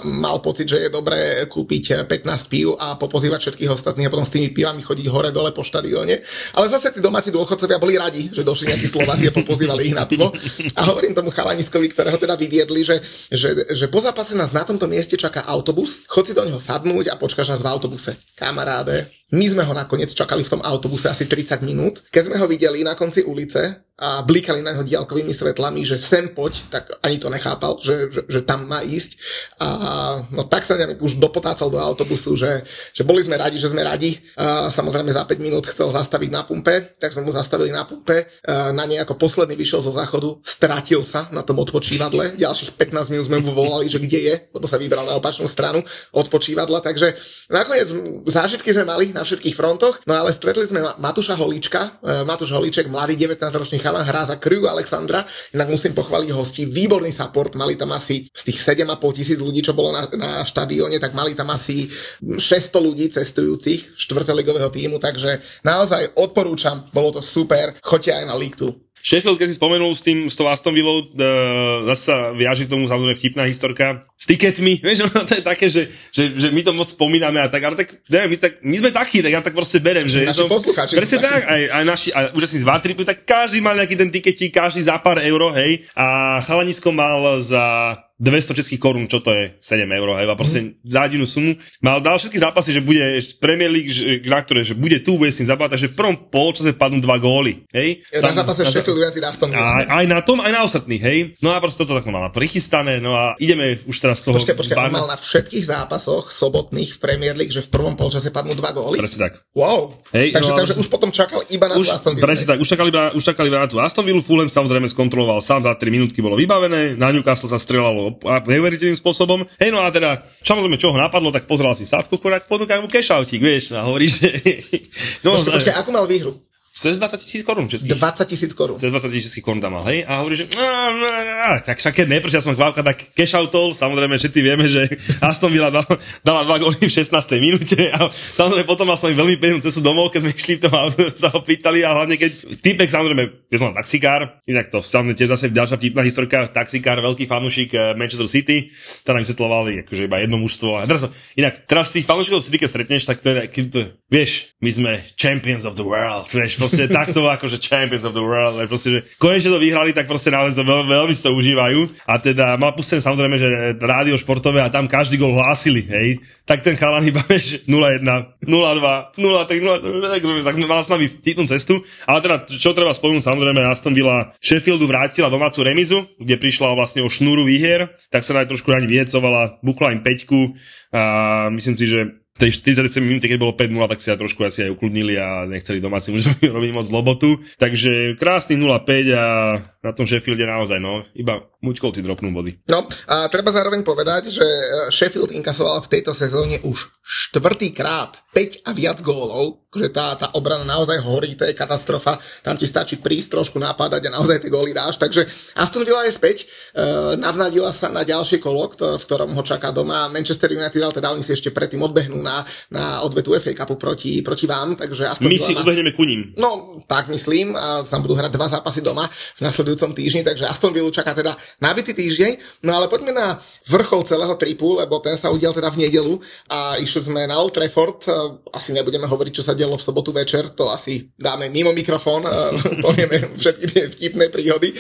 S1: mal pocit, že je dobré kúpiť 15 pív a popozývať všetkých ostatných a potom s tými pivami chodiť hore dole po štadióne. Ale zase tí domáci dôchodcovia boli radi, že došli nejakí Slováci a popozývali ich na pivo. A hovorím tomu chalaniskovi, ktorého teda vyviedli, že, že, že po zápase nás na tomto mieste čaká autobus, chod si do neho sadnúť a počkáš nás v autobuse. Kamaráde, my sme ho nakoniec čakali v tom autobuse asi 30 minút. Keď sme ho videli na konci ulice, a blikali na neho diálkovými svetlami, že sem poď, tak ani to nechápal, že, že, že tam má ísť. A no tak sa neviem, už dopotácal do autobusu, že, že boli sme radi, že sme radi. A, samozrejme za 5 minút chcel zastaviť na pumpe, tak sme mu zastavili na pumpe. A, na nej ako posledný vyšiel zo záchodu, stratil sa na tom odpočívadle. Ďalších 15 minút sme mu volali, že kde je, lebo sa vybral na opačnú stranu odpočívadla. Takže nakoniec zážitky sme mali na všetkých frontoch, no ale stretli sme Matúša Holíčka, e, Matúš Holíček, mladý 19-ročný chalan hrá za Kryu Alexandra, inak musím pochváliť hostí, výborný support, mali tam asi z tých 7,5 tisíc ľudí, čo bolo na, na štadióne, tak mali tam asi 600 ľudí cestujúcich štvrteligového týmu, takže naozaj odporúčam, bolo to super, choďte aj na League 2.
S2: Sheffield, keď si spomenul s tým, s tou Aston Villou, uh, zase sa viaže k tomu samozrejme vtipná historka s tiketmi, vieš, no, to je také, že, že, že my to moc spomíname a tak, ale tak, neviem, my, tak, my sme takí, tak ja tak proste berem, že...
S1: Naši
S2: to,
S1: poslucháči
S2: Presne tak, aj, aj naši, aj účastníci z Vatripu, tak každý mal nejaký ten tiketík, každý za pár euro, hej, a chalanisko mal za 200 českých korún, čo to je 7 eur, hej, a proste mm. za jedinú sumu. Mal dal všetky zápasy, že bude Premier League, že, na ktoré, že bude tu, bude s tým zabávať, takže v prvom polčase padnú dva góly, hej.
S1: Ja, na zápase na, Sheffield United Aston
S2: Villa. Aj, aj na tom, aj na ostatných, hej. No a proste toto tak mal prichystané, no a ideme už teraz toho...
S1: Počkaj, počkaj, on mal na všetkých zápasoch sobotných v Premier League, že v prvom polčase padnú dva góly?
S2: Presne tak.
S1: Wow. Hej, takže, no, takže už potom čakal iba na
S2: už,
S1: tú Aston Villa.
S2: Presne tak, už čakali, už čakali na tú Aston Villa, Fulham samozrejme skontroloval sám, za 3 minútky bolo vybavené, na Newcastle sa strelalo neuveriteľným spôsobom. Hej, no a teda, samozrejme, čo ho napadlo, tak pozeral si stavku, kurať, ponúkaj mu kešautík, vieš, a hovorí, že...
S1: No, počkaj, počkaj, ako mal výhru?
S2: Cez 20 tisíc korún českých.
S1: 20 tisíc korún.
S2: Cez 20 tisíc korún tam mal, hej? A hovorí, že no, no, no, tak však keď nepršia som chválka, tak cash outol, samozrejme všetci vieme, že Aston Villa dala, dala dva góly v 16. minúte a samozrejme potom mal som veľmi peknú cestu domov, keď sme išli v tom a sa ho pýtali a hlavne keď typek samozrejme, je som taxikár, inak to samozrejme tiež zase ďalšia vtipná historka, taxikár, veľký fanúšik eh, Manchester City, tam nám vysvetlovali akože iba jedno mužstvo. A teraz, inak, teraz tých fanúšikov City, keď stretneš, tak to je, to vieš, my sme champions of the world, vieš, proste takto akože champions of the world, vieš, proste, že konečne to vyhrali, tak proste naozaj veľ, veľmi si to užívajú. A teda mal pustené samozrejme, že rádio športové a tam každý gol hlásili, hej. Tak ten chalan iba, vieš, 0-1, 0-2, 0-3, 0 tak mal s nami vtipnú cestu. Ale teda, čo treba spomenúť, samozrejme, Aston Villa Sheffieldu vrátila domácu remizu, kde prišla vlastne o šnúru výhier, tak sa aj trošku ani vyhecovala, bukla im peťku a myslím si, že tej 47 minúte, keď bolo 5-0, tak si ja trošku asi aj ukludnili a nechceli domáci mužovi robiť moc zlobotu. Takže krásny 0-5 a na tom Sheffielde naozaj, no, iba muťkovci dropnú body.
S1: No a treba zároveň povedať, že e, Sheffield inkasoval v tejto sezóne už štvrtýkrát 5 a viac gólov, že tá, tá obrana naozaj horí, to je katastrofa, tam ti stačí prísť trošku napádať a naozaj tie góly dáš, takže Aston Villa je späť, e, navnadila sa na ďalšie kolo, ktor- v ktorom ho čaká doma. Manchester United, ale teda oni si ešte predtým odbehnú na, na odvetu FA Cupu proti, proti vám, takže Aston
S2: My
S1: Villa
S2: si
S1: má-
S2: ubehneme ku ním.
S1: No, tak myslím, a tam budú hrať dva zápasy doma v nasledujúcom týždni, takže Aston Villa čaká teda nabitý týždeň. No ale poďme na vrchol celého tripu, lebo ten sa udial teda v nedelu a išli sme na Old Trafford. E, Asi nebudeme hovoriť, čo sa dialo v sobotu večer, to asi dáme mimo mikrofón, e, povieme všetky tie vtipné príhody, e,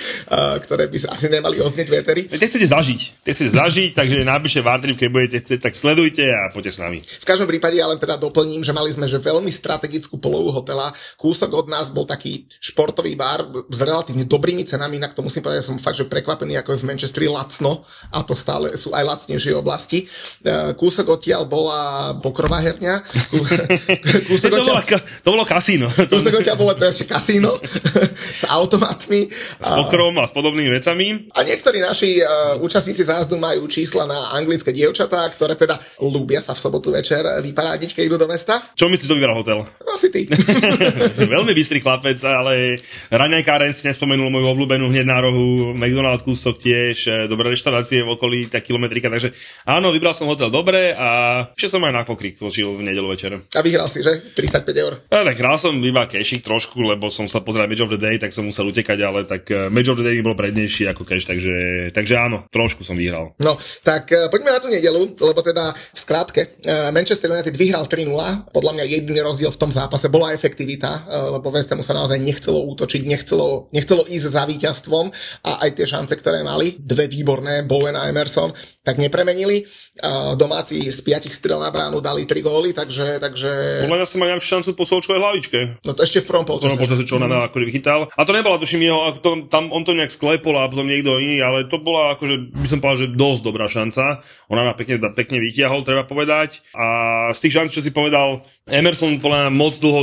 S1: ktoré by sa asi nemali odznieť v éteri.
S2: Te chcete zažiť, te chcete zažiť, takže napíšte Vartrip, keď budete chcieť, tak sledujte a poďte s nami.
S1: V každom prípade ja len teda doplním, že mali sme že veľmi strategickú polohu hotela. Kúsok od nás bol taký športový bar s relatívne dobrými cenami, inak to musím povedať, som fakt, že prekvapený, ako je v Manchesteri lacno a to stále sú aj lacnejšie oblasti. E, Kúsok odtiaľ bola pokrová herňa, Kú- kúsok
S2: To bolo,
S1: odtiaľ,
S2: ka- to bolo kasíno.
S1: kúsok odtiaľ bolo to ešte kasíno s automatmi.
S2: S pokrom a s podobnými vecami.
S1: A niektorí naši uh, účastníci zájazdu majú čísla na anglické dievčatá, ktoré teda ľúbia sa v sobotu večer vyparádiť, keď idú do mesta.
S2: Čo myslíš, to vybral hotel?
S1: Asi ty.
S2: Veľmi bystrý chlapec, ale raňajkáren si nespomenul moju obľúbenú hneď na rohu, McDonald kúsok tiež, e, dobré reštaurácie v okolí, tak kilometrika, takže áno, vybral som hotel dobre a ešte som aj na pokrik točil v nedelu večer.
S1: A vyhral si, že? 35 eur.
S2: A tak hral som iba kešik trošku, lebo som sa pozerať Match of the Day, tak som musel utekať, ale tak e, Match of the Day mi bol prednejší ako cash, takže, takže áno, trošku som vyhral.
S1: No, tak poďme na tú nedelu, lebo teda v skrátke, eh, Manchester United vyhral 3-0, podľa mňa jediný rozdiel v tom zápase bola efektivita, eh, lebo West Hamu sa naozaj nechcelo útočiť, nechcelo, nechcelo ísť za víťazstvom a aj tie šance, ktoré mali, dve výborné, Bowen a Emerson, tak nepremenili. Eh, Domáci z piatich strel na bránu dali 3 góly, takže, takže
S2: Podľa mňa som mal nejakú šancu po Solčovej hlavičke.
S1: no to ešte v prvom
S2: To
S1: polčase.
S2: počase, čo ona na akože vychytal. A to nebola tuším jeho, to, tam on to nejak sklepol a potom niekto iný, ale to bola akože, by som povedal, že dosť dobrá šanca. Ona na pekne, pekne vytiahol, treba povedať. A z tých šanc, čo si povedal, Emerson podľa mňa moc dlho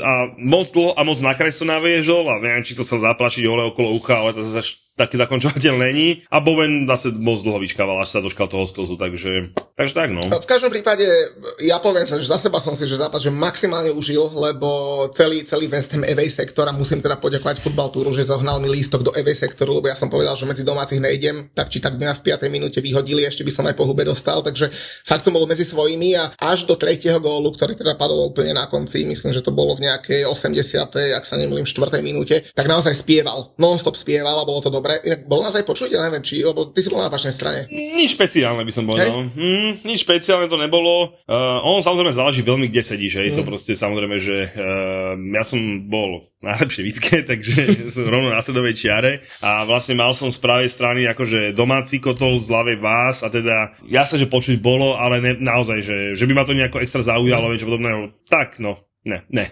S2: a moc dlho a moc nakreslo naviezol a neviem, či to sa zaplačiť hole okolo ucha, ale to sa taký zakončovateľ není. A Bowen zase moc dlho vyčkával, až sa doškal toho sklzu, takže, takže tak no.
S1: V každom prípade, ja poviem sa, že za seba som si, že zápas, že maximálne užil, lebo celý, celý West Ham away sektor a musím teda poďakovať Football Touru, že zohnal mi lístok do away sektoru, lebo ja som povedal, že medzi domácich nejdem, tak či tak by ma v 5. minúte vyhodili, ešte by som aj po hube dostal, takže fakt som bol medzi svojimi a až do tretieho gólu, ktorý teda padol úplne na konci, myslím, že to bolo v nejakej 80. ak sa nemýlim, 4. minúte, tak naozaj spieval, non-stop spieval a bolo to dobré. Inak bol nás aj počuť, ja neviem či, lebo ty si bol na opačnej strane.
S2: Nič špeciálne by som povedal. Hmm, nič špeciálne to nebolo. Uh, on samozrejme záleží veľmi, kde sedíš. Hej. To proste samozrejme, že uh, ja som bol v najlepšej výpke, takže som rovno na stredovej čiare a vlastne mal som z pravej strany akože domáci kotol, z ľavej vás a teda jasne, že počuť bolo, ale ne, naozaj, že, že by ma to nejako extra zaujalo, niečo podobného. Tak, no. Ne, ne.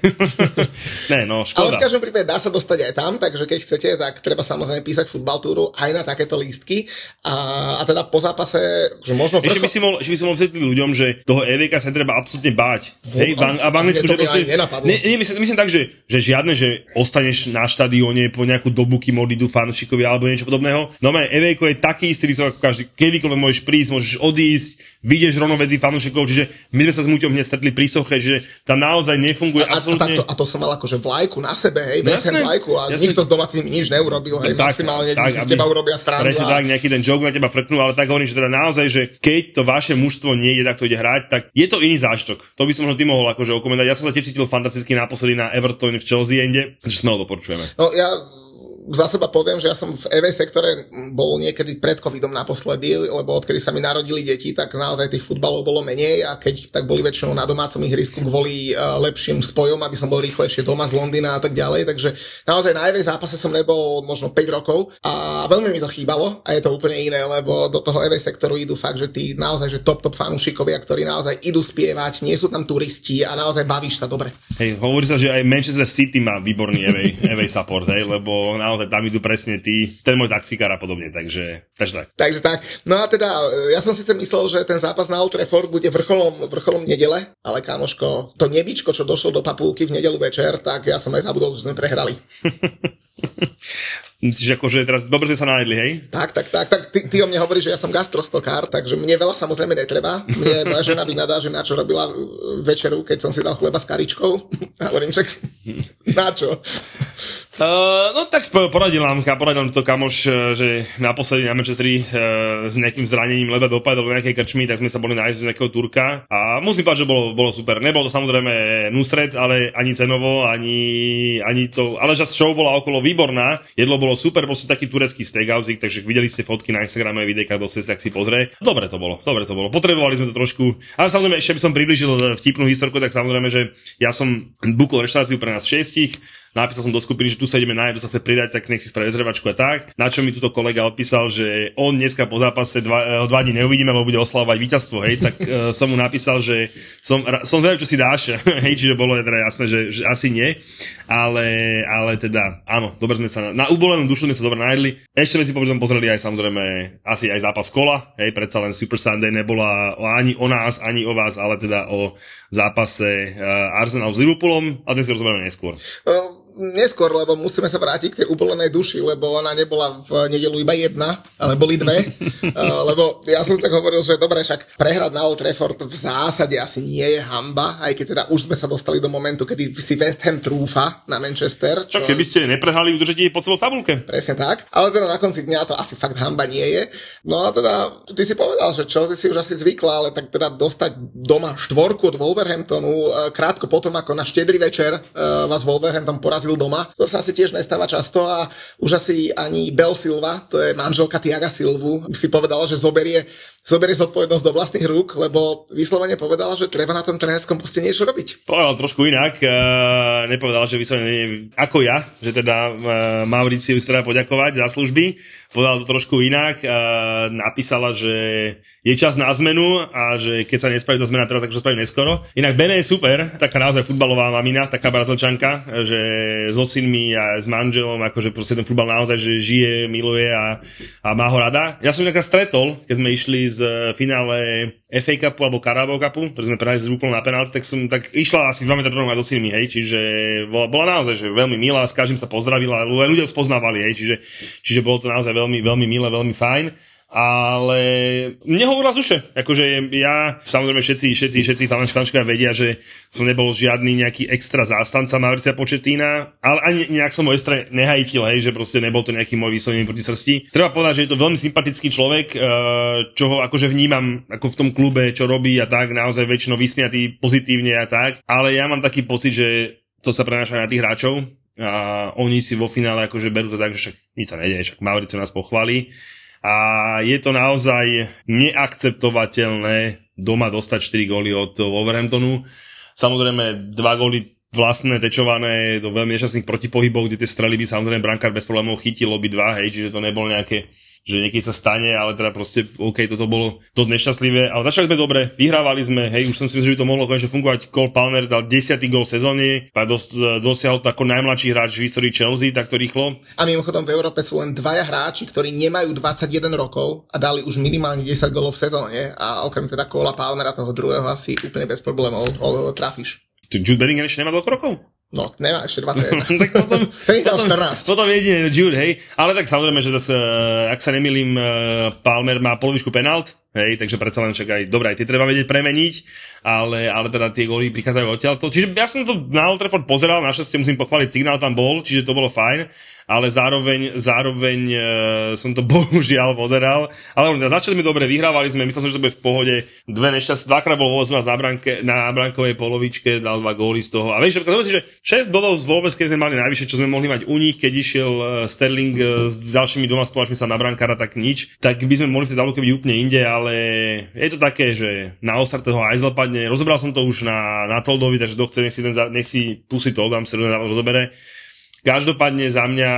S2: ne, no,
S1: Ale
S2: škoda.
S1: v každom prípade dá sa dostať aj tam, takže keď chcete, tak treba samozrejme písať futbal túru aj na takéto lístky. A, a teda po zápase, že možno
S2: Ešte by si mohol, ešte by si mohol vysvetliť ľuďom, že toho EVK sa netreba absolútne báť. Hej, v, Ang- a v Anglicku, že proste... Nie, nie, myslím, myslím tak, že, že žiadne, že ostaneš na štadióne po nejakú dobu, kým odídu fanúšikovia alebo niečo podobného. No maj, EVK je taký istý ako každý, kedykoľvek môžeš prísť, môžeš odísť, vyjdeš rovno medzi fanúšikov, čiže my sme sa s Muťom hneď stretli pri soche, že tam naozaj nefunguje
S1: a, a,
S2: absolútne...
S1: takto, a to som mal akože vlajku na sebe, hej, West Ham vlajku a
S2: jasné.
S1: nikto s domácimi nič neurobil, hej, maximálne si z
S2: aby-
S1: teba urobia srandu.
S2: Presne
S1: a-
S2: tak, nejaký ten joke na teba frknú, ale tak hovorím, že teda naozaj, že keď to vaše mužstvo nie je, takto ide hrať, tak je to iný zážitok. To by som možno ty mohol akože okomentovať. Ja som sa tiež cítil fantasticky naposledy na Everton v Chelsea inde, že smelo doporučujeme.
S1: No ja za seba poviem, že ja som v EV sektore bol niekedy pred covidom naposledy, lebo odkedy sa mi narodili deti, tak naozaj tých futbalov bolo menej a keď tak boli väčšinou na domácom ihrisku kvôli uh, lepším spojom, aby som bol rýchlejšie doma z Londýna a tak ďalej. Takže naozaj na EV zápase som nebol možno 5 rokov a veľmi mi to chýbalo a je to úplne iné, lebo do toho EV sektoru idú fakt, že tí naozaj že top top fanúšikovia, ktorí naozaj idú spievať, nie sú tam turisti a naozaj bavíš sa dobre.
S2: Hej, hovorí sa, že aj Manchester City má výborný EV, EV support, hej, lebo naozaj tam idú presne tí, ten môj taxikár a podobne, takže, takže tak.
S1: Takže tak. No a teda, ja som síce myslel, že ten zápas na Old Trafford bude vrcholom, vrcholom nedele, ale kamoško, to nebičko, čo došlo do papulky v nedelu večer, tak ja som aj zabudol, že sme prehrali.
S2: Myslíš, ako, že teraz dobre ste sa najedli, hej?
S1: Tak, tak, tak, tak. Ty, ty o mne hovoríš, že ja som gastrostokár, takže mne veľa samozrejme netreba. Mne moja žena vynadá, že na čo robila večeru, keď som si dal chleba s karičkou. A hovorím, čak, na čo?
S2: Uh, no tak poradil nám, poradil nám to kamoš, eh, že naposledy na Manchesteri uh, s nejakým zranením leda dopadol do nejakej krčmy, tak sme sa boli nájsť z nejakého turka a musím povedať, že bolo, bolo super. Nebolo to samozrejme nusred, ale ani cenovo, ani, ani to, ale že show bola okolo výborná, jedlo bolo super, bol taký turecký steakhouse, takže videli ste fotky na Instagrame, videjka, kto tak si pozrie. Dobre to bolo, dobre to bolo. Potrebovali sme to trošku, ale samozrejme ešte by som približil vtipnú historku, tak samozrejme, že ja som bukol reštauráciu pre nás šiestich, napísal som do skupiny, že tu sa ideme nájsť, sa chce pridať, tak nech si spraví a tak. Na čo mi túto kolega odpísal, že on dneska po zápase dva, o dva dní neuvidíme, lebo bude oslavovať víťazstvo, hej, tak uh, som mu napísal, že som, som zvedavý, čo si dáš, hej, čiže bolo teda jasné, že, že asi nie, ale, ale teda, áno, dobre sme sa, na, na ubolenú dušu sme sa dobre najedli. Ešte sme si potom pozreli aj samozrejme asi aj zápas kola, hej, predsa len Super Sunday nebola ani o nás, ani o vás, ale teda o zápase uh, Arsenal s Liverpoolom a ten si rozoberieme neskôr.
S1: Uh neskôr, lebo musíme sa vrátiť k tej úplnenej duši, lebo ona nebola v nedelu iba jedna, ale boli dve. uh, lebo ja som si tak hovoril, že dobre, však prehrať na Old Trafford v zásade asi nie je hamba, aj keď teda už sme sa dostali do momentu, kedy si West Ham trúfa na Manchester.
S2: Čo... Tak keby ste neprehrali, udržete po celou tabulke.
S1: Presne tak, ale teda na konci dňa to asi fakt hamba nie je. No a teda, ty si povedal, že Chelsea si už asi zvykla, ale tak teda dostať doma štvorku od Wolverhamptonu uh, krátko potom, ako na štedrý večer uh, vás Wolverhampton porazil porazil doma. To sa asi tiež nestáva často a už asi ani Bel Silva, to je manželka Tiaga Silvu, si povedala, že zoberie zoberie zodpovednosť do vlastných rúk, lebo vyslovene povedala, že treba na tom trenérskom poste niečo robiť.
S2: Povedal trošku inak, uh, nepovedal, že vyslovene ako ja, že teda uh, Mauriciu treba poďakovať za služby, povedal to trošku inak, uh, napísala, že je čas na zmenu a že keď sa nespraví tá zmena teraz, tak sa spraví neskoro. Inak Bene je super, taká naozaj futbalová mamina, taká brazilčanka, že so synmi a s manželom, akože proste ten futbal naozaj, že žije, miluje a, a má ho rada. Ja som nejaká stretol, keď sme išli z finále FA Cupu alebo Carabao Cupu, ktorý sme prehrali s na penalty, tak som tak išla asi 2 metre do synmi, hej, čiže bola, bola naozaj že veľmi milá, s každým sa pozdravila, ľudia spoznávali, hej, čiže, čiže bolo to naozaj veľmi, veľmi milé, veľmi fajn ale mne hovorila z uše. Akože ja, samozrejme všetci, všetci, všetci fančkovia vedia, že som nebol žiadny nejaký extra zástanca Mauricia Početína, ale ani nejak som ho extra nehajtil, hej, že proste nebol to nejaký môj výsledný proti srsti. Treba povedať, že je to veľmi sympatický človek, eh, čo ho akože vnímam ako v tom klube, čo robí a tak, naozaj väčšinou vysmiatý pozitívne a tak, ale ja mám taký pocit, že to sa prenáša na tých hráčov, a oni si vo finále akože berú to tak, že však nič sa nedieje, však Mauricio nás pochválí a je to naozaj neakceptovateľné doma dostať 4 góly od Wolverhamptonu. Samozrejme, dva góly vlastné, tečované do veľmi nešťastných protipohybov, kde tie strely by samozrejme brankár bez problémov chytil obi dva, hej, čiže to nebolo nejaké že niekedy sa stane, ale teda proste, OK, toto bolo dosť nešťastlivé, ale začali sme dobre, vyhrávali sme, hej, už som si myslel, že by to mohlo konečne fungovať. Cole Palmer dal 10. gol sezóny, a dos, dosiahol to ako najmladší hráč v histórii Chelsea takto rýchlo.
S1: A mimochodom v Európe sú len dvaja hráči, ktorí nemajú 21 rokov a dali už minimálne 10 golov v sezóne a okrem teda Cola Palmera toho druhého asi úplne bez problémov trafíš.
S2: Jude Bellingham ešte nemá toľko rokov?
S1: No, nemá ešte 21.
S2: tak potom,
S1: hej,
S2: potom,
S1: 14.
S2: Potom jedine Jude, hej. Ale tak samozrejme, že zase, ak sa nemýlim, Palmer má polovičku penalt, hej, takže predsa len čak aj, dobré, aj tie treba vedieť premeniť, ale, ale teda tie góly prichádzajú odtiaľ. Čiže ja som to na Old Trafford pozeral, našťastie musím pochváliť, signál tam bol, čiže to bolo fajn ale zároveň, zároveň e, som to bohužiaľ pozeral. Ale začali sme dobre, vyhrávali sme, myslel som, že to bude v pohode. Dve nešťastie, dvakrát bol z na, branke, na brankovej polovičke, dal dva góly z toho. A vieš, že 6 bodov z vôbec, keď sme mali najvyššie, čo sme mohli mať u nich, keď išiel e, Sterling e, s ďalšími dvoma spoločmi sa na brankára, tak nič. Tak by sme mohli v tej tabulke byť úplne inde, ale je to také, že na ostarte ho aj padne. Rozobral som to už na, na Toldovi, takže kto chce, nech si, ten, nech si pusí Toldám, sa rozobere Každopádne za mňa,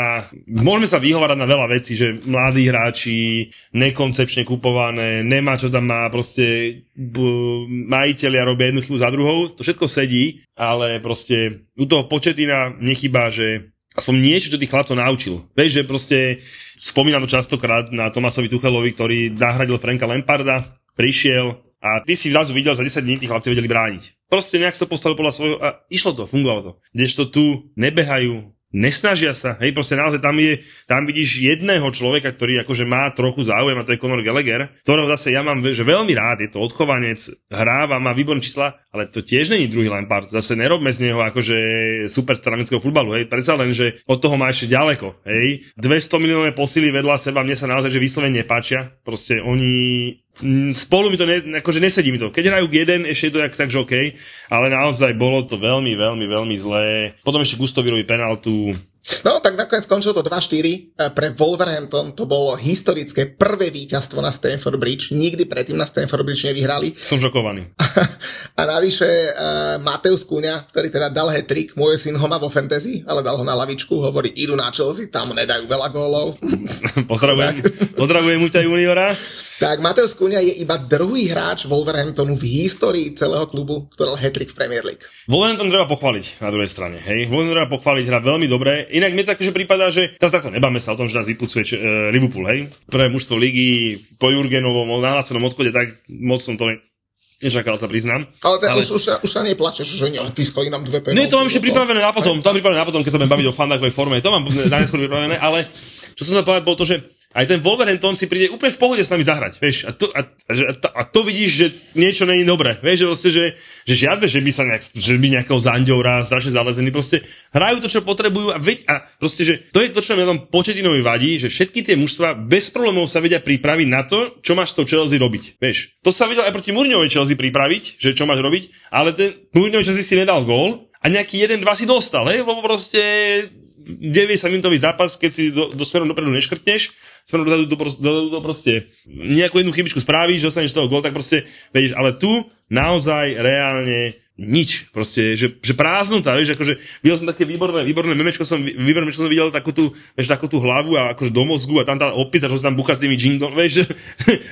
S2: môžeme sa vyhovárať na veľa vecí, že mladí hráči, nekoncepčne kupované, nemá čo tam má, proste b- majiteľia robia jednu chybu za druhou, to všetko sedí, ale proste u toho početina nechybá, že aspoň niečo, čo tých chlapcov naučil. Vieš, že proste spomínam to častokrát na Tomasovi Tuchelovi, ktorý nahradil Franka Lemparda, prišiel a ty si zrazu videl, že za 10 dní tí chlapci vedeli brániť. Proste nejak sa postavil podľa svojho a išlo to, fungovalo to. Kdežto tu nebehajú, nesnažia sa, hej, proste naozaj tam je, tam vidíš jedného človeka, ktorý akože má trochu záujem a to je Conor Gallagher, ktorého zase ja mám že veľmi rád, je to odchovanec, hráva, má výborné čísla, ale to tiež není druhý Lampard, zase nerobme z neho akože super stranického futbalu, hej, predsa len, že od toho má ešte ďaleko, hej, 200 miliónové posily vedľa seba, mne sa naozaj, že vyslovene nepáčia, proste oni spolu mi to, ne, akože nesedí mi to. Keď hrajú jeden, ešte je to tak, takže OK, ale naozaj bolo to veľmi, veľmi, veľmi zlé. Potom ešte Gusto vyrobí penaltu,
S1: No, tak nakoniec skončilo to 2-4. Pre Wolverhampton to bolo historické prvé víťazstvo na Stanford Bridge. Nikdy predtým na Stanford Bridge nevyhrali.
S2: Som žokovaný.
S1: A navyše uh, Mateus Kúňa, ktorý teda dal trik, môj syn ho má vo fantasy, ale dal ho na lavičku, hovorí, idú na Chelsea, tam nedajú veľa gólov.
S2: pozdravujem, pozdravujem ťa juniora.
S1: Tak Mateus Kúňa je iba druhý hráč Wolverhamptonu v histórii celého klubu, ktorý dal hat-trick v Premier League.
S2: Wolverhampton treba pochváliť na druhej strane, hej. Wolverhampton treba pochváliť, hra veľmi dobre Inak mi to akože prípada, že teraz takto nebáme sa o tom, že nás vypucuje č- uh, Liverpool, hej. Prvé mužstvo ligy po Jurgenovom nálacenom odchode, tak moc som to ne- Nečakal sa, priznám.
S1: Ale, ale... Už, už, už sa neplačeš, že neodpískali nám dve penalty.
S2: Nie, to mám ešte pripravené na potom, to mám pripravené na potom, keď sa budem baviť o fandakovej forme, to mám na neskôr pripravené, ale čo som sa povedať, bolo to, že aj ten Wolverhampton si príde úplne v pohode s nami zahrať, vieš, a to, a, a, a, to vidíš, že niečo není dobré, vieš, že proste, že, že žiadne, že by sa nejak, že by nejakého zandiora strašne zalezený, proste hrajú to, čo potrebujú a veď, a proste, že to je to, čo na tom Početinovi vadí, že všetky tie mužstva bez problémov sa vedia pripraviť na to, čo máš s tou Chelsea robiť, vieš. To sa vedel aj proti Murňovej Chelsea pripraviť, že čo máš robiť, ale ten Murňovej Chelsea si nedal gól, a nejaký jeden, dva si dostal, hej, lebo proste 90 minútový zápas, keď si do, do smerom dopredu neškrtneš, smerom dozadu do, do, do, do proste nejakú jednu chybičku spravíš, dostaneš z toho gol, tak proste, vieš, ale tu naozaj reálne nič, proste, že, že prázdnota, vieš, akože videl som také výborné, výborné memečko som, výborné memečko som videl takú tú, vieš, takú tú hlavu a akože do mozgu a tam tá opisa, čo sa tam bucha tými jingle, vieš,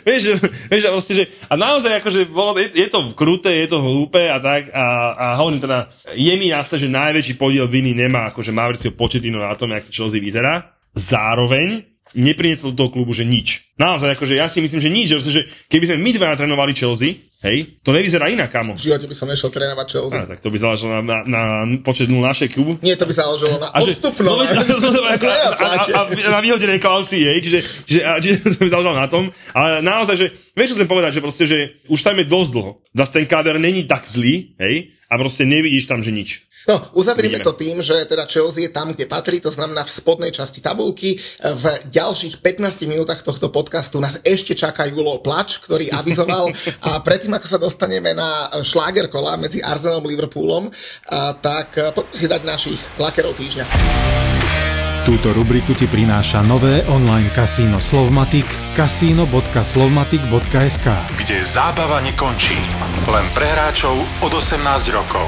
S2: vieš, vieš, a proste, že, a naozaj akože bolo, je, je to kruté, je to hlúpe a tak a, a hovorím teda, je mi jasné, že najväčší podiel viny nemá akože Mauricio Početino na tom, jak to Chelsea vyzerá. Zároveň nepriniesol do toho klubu, že nič. Naozaj, akože ja si myslím, že nič, že keby sme my dva trénovali Chelsea, Hej, to nevyzerá inak, kamo.
S1: V živote by som nešiel trénovať Chelsea.
S2: A, tak to by záležalo na, na, na počet nul našej klubu.
S1: Nie, to by záležalo na odstupnom. No,
S2: a, a, a, a, na vyhodenej klausy, hej, čiže, čiže, a, čiže to by záležalo na tom. Ale naozaj, že, vieš, čo chcem povedať, že proste, že už tam je dosť dlho. Zas ten káder není tak zlý, hej, a proste nevidíš tam, že nič.
S1: No, uzavrieme to tým, že teda Chelsea je tam, kde patrí, to znamená v spodnej časti tabulky. V ďalších 15 minútach tohto podcastu nás ešte čaká Julo Plač, ktorý avizoval a predtým, ako sa dostaneme na šláger kola medzi Arsenalom a Liverpoolom, tak poďme si dať našich lakerov týždňa.
S4: Túto rubriku ti prináša nové online kasíno Slovmatic kasino.slovmatic.sk Kde zábava nekončí, len pre hráčov od 18 rokov.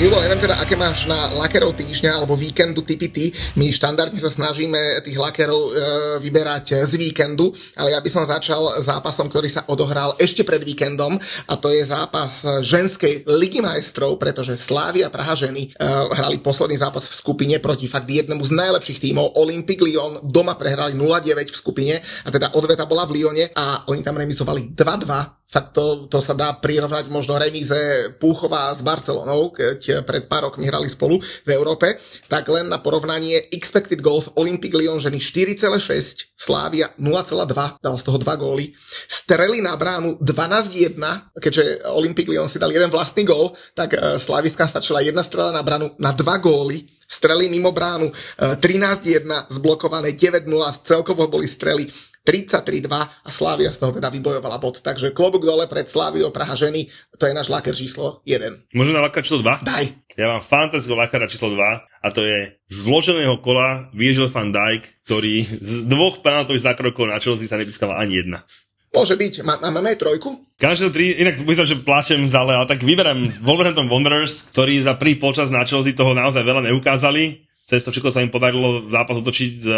S1: Julo, neviem teda, aké máš na lakerov týždňa alebo víkendu typy ty. My štandardne sa snažíme tých lakerov e, vyberať z víkendu, ale ja by som začal zápasom, ktorý sa odohral ešte pred víkendom a to je zápas ženskej ligy majstrov, pretože Slávia Praha ženy e, hrali posledný zápas v skupine proti fakt jednému z najlepších tímov. Olympic Lyon doma prehrali 0-9 v skupine a teda odveta bola v Lyone a oni tam remizovali 2-2 fakt to, to sa dá prirovnať možno remíze Púchová s Barcelonou, keď keď pred pár rokmi hrali spolu v Európe, tak len na porovnanie expected goals Olympic Lyon ženy 4,6, Slávia 0,2, dal z toho 2 góly, strely na bránu 12-1, keďže Olympic Lyon si dal jeden vlastný gól, tak Slaviska stačila jedna strela na bránu na 2 góly, strely mimo bránu 13-1, zblokované 9-0, celkovo boli strely 33-2 a Slávia z toho teda vybojovala bod. Takže klobúk dole pred Sláviou Praha ženy, to je náš laker číslo 1.
S2: Môžem na laker číslo 2?
S1: Daj.
S2: Ja mám fantastického lakera číslo 2 a to je z vloženého kola Virgil van Dijk, ktorý z dvoch penaltových zákrokov na Chelsea sa nedískal ani jedna.
S1: Môže byť. Má, máme aj trojku?
S2: Každé tri, inak myslím, že pláčem ale, ale tak vyberám Wolverhampton Wanderers, ktorí za prvý počas na Chelsea toho naozaj veľa neukázali cez to všetko sa im podarilo zápas otočiť z,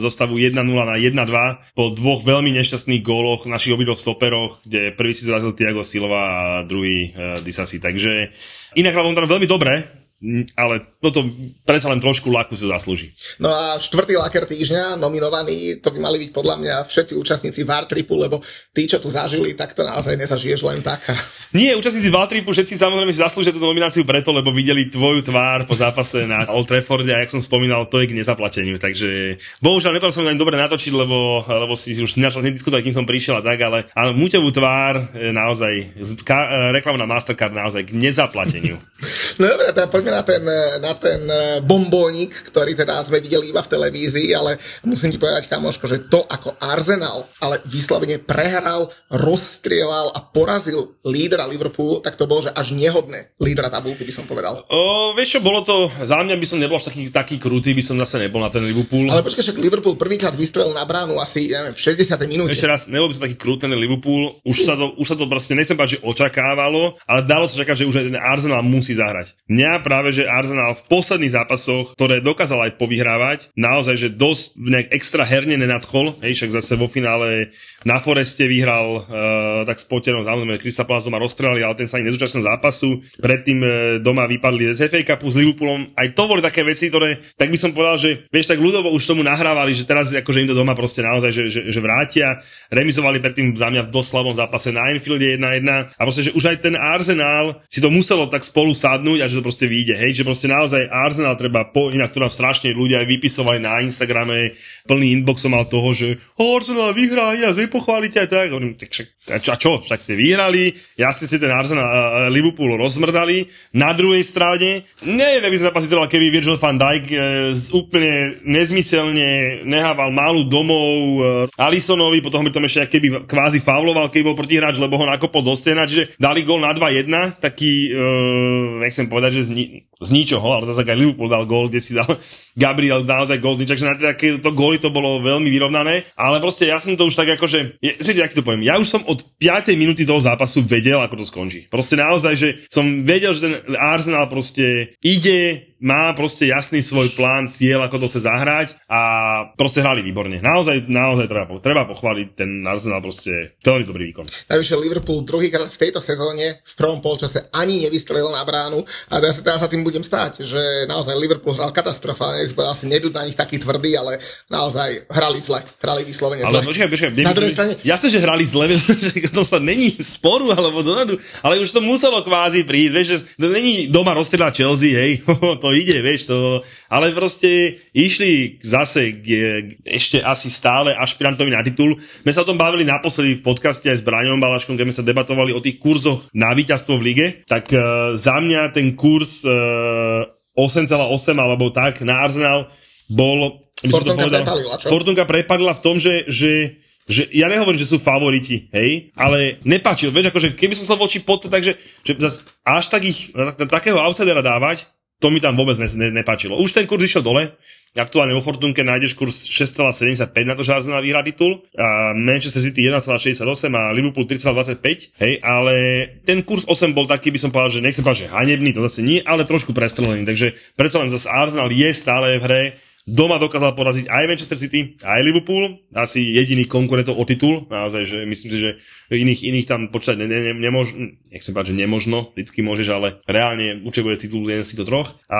S2: zostavu 1-0 na 1-2 po dvoch veľmi nešťastných góloch našich obidvoch stoperoch, kde prvý si zrazil Tiago Silva a druhý uh, Disasi. Takže inak hral veľmi dobre, ale toto predsa len trošku laku sa zaslúži.
S1: No a štvrtý laker týždňa, nominovaný, to by mali byť podľa mňa všetci účastníci Vartripu, lebo tí, čo tu zažili, tak to naozaj nezažiješ len tak.
S2: Nie, účastníci Vartripu, všetci samozrejme si zaslúžia túto nomináciu preto, lebo videli tvoju tvár po zápase na Old Trafforde a jak som spomínal, to je k nezaplateniu. Takže bohužiaľ nepovedal som ani dobre natočiť, lebo, lebo si už snažil nediskutovať, kým som prišiel a tak, ale, ale muťovú tvár naozaj, reklama na Mastercard naozaj k nezaplateniu.
S1: no dobre, teda poďme na ten, na ten e, bombónik, ktorý teda sme videli iba v televízii, ale musím ti povedať, kamoško, že to ako Arsenal, ale vyslovene prehral, rozstrielal a porazil lídra Liverpoolu, tak to bolo, že až nehodné lídra tabulky, by som povedal.
S2: O, vieš čo, bolo to, za mňa by som nebol až taký, taký krutý, by som zase nebol na ten Liverpool.
S1: Ale počkaj, však Liverpool prvýkrát vystrelil na bránu asi, ja neviem, v 60. minúte.
S2: Ešte raz, nebol by som taký krutý ten Liverpool, už sa to, už sa to proste, nechcem že očakávalo, ale dalo sa čakať, že už aj ten Arsenal musí zahrať. Mňa práve, že Arsenal v posledných zápasoch, ktoré dokázal aj povyhrávať, naozaj, že dosť nejak extra herne nenadchol, hej, však zase vo finále na Foreste vyhral uh, tak s poterom, samozrejme Krista Plaza ma rozstrelali, ale ten sa ani nezúčastnil zápasu. Predtým uh, doma vypadli z FA Cupu s Liverpoolom. Aj to boli také veci, ktoré, tak by som povedal, že vieš, tak ľudovo už tomu nahrávali, že teraz akože im to doma proste naozaj, že, že, že vrátia. Remizovali predtým za mňa v dosť slabom zápase na Anfielde 1-1 a proste, že už aj ten Arsenal si to muselo tak spolu sadnúť a že to proste vyjde, hej, že proste naozaj Arsenal treba po, inak tu nám strašne ľudia aj vypisovali na Instagrame, plný inbox som mal toho, že Arsenal vyhrá, ja zej pochválite aj tak. Hovorím, tak však, a čo, však ste vyhrali, ja ste si ten Arsenal uh, Liverpool rozmrdali. Na druhej strane, neviem, aby sa vyzeral, keby Virgil van Dijk uh, úplne nezmyselne nehával málu domov uh, Alisonovi, potom by tom ešte keby kvázi fauloval, keby bol protihráč, lebo ho nakopol do stena, čiže dali gol na 2-1, taký, uh, nechcem povedať, že zni- z ničoho, ale zase aj Liverpool dal gól, kde si dal Gabriel naozaj gól z ničoho, takže na takéto góly to bolo veľmi vyrovnané, ale proste ja som to už tak akože, je, jak to poviem, ja už som od 5. minúty toho zápasu vedel, ako to skončí. Proste naozaj, že som vedel, že ten Arsenal proste ide má proste jasný svoj plán, cieľ, ako to chce zahrať a proste hrali výborne. Naozaj, naozaj treba, treba pochváliť ten Arsenal proste veľmi dobrý výkon.
S1: Najvyššie Liverpool druhýkrát v tejto sezóne v prvom polčase ani nevystrelil na bránu a ja sa teraz za tým budem stáť, že naozaj Liverpool hral katastrofálne, asi nebudú na nich taký tvrdý, ale naozaj hrali zle, hrali vyslovene zle.
S2: Ale počkaj, počkaj,
S1: na druhej strane...
S2: Jasne, že hrali zle, že to sa není sporu alebo dozadu, ale už to muselo kvázi prísť, vieš, že to není doma rozstrieľať Chelsea, hej, to ide, vieš, to, ale proste išli zase k, ešte asi stále ašpirantovi na titul. My sa o tom bavili naposledy v podcaste aj s Braňom Balaškom, keď sme sa debatovali o tých kurzoch na víťazstvo v lige, tak uh, za mňa ten kurz uh, 8,8 alebo tak na Arsenal bol...
S1: Fortunka prepadila, čo?
S2: Fortunka prepadila v tom, že, že že ja nehovorím, že sú favoriti, hej, ale nepáčil, vieš, akože keby som sa voči pod to, takže že zas až tak ich na, na takého outsidera dávať, to mi tam vôbec ne, ne, nepáčilo. Už ten kurz išiel dole, aktuálne vo Fortunke nájdeš kurz 6,75 na to, že Arsenal vyhrá titul, a Manchester City 1,68 a Liverpool 3,25, hej, ale ten kurz 8 bol taký, by som povedal, že nechcem povedať, že hanebný, to zase nie, ale trošku prestrelený, takže predsa len zase Arsenal je stále v hre, Doma dokázal poraziť aj Manchester City, aj Liverpool, asi jediný konkurentov o titul, naozaj, že myslím si, že iných, iných tam počítať ne, ne, nemož, nechcem povedať, že nemožno, vždycky môžeš, ale reálne určite bude titul jeden si to troch. A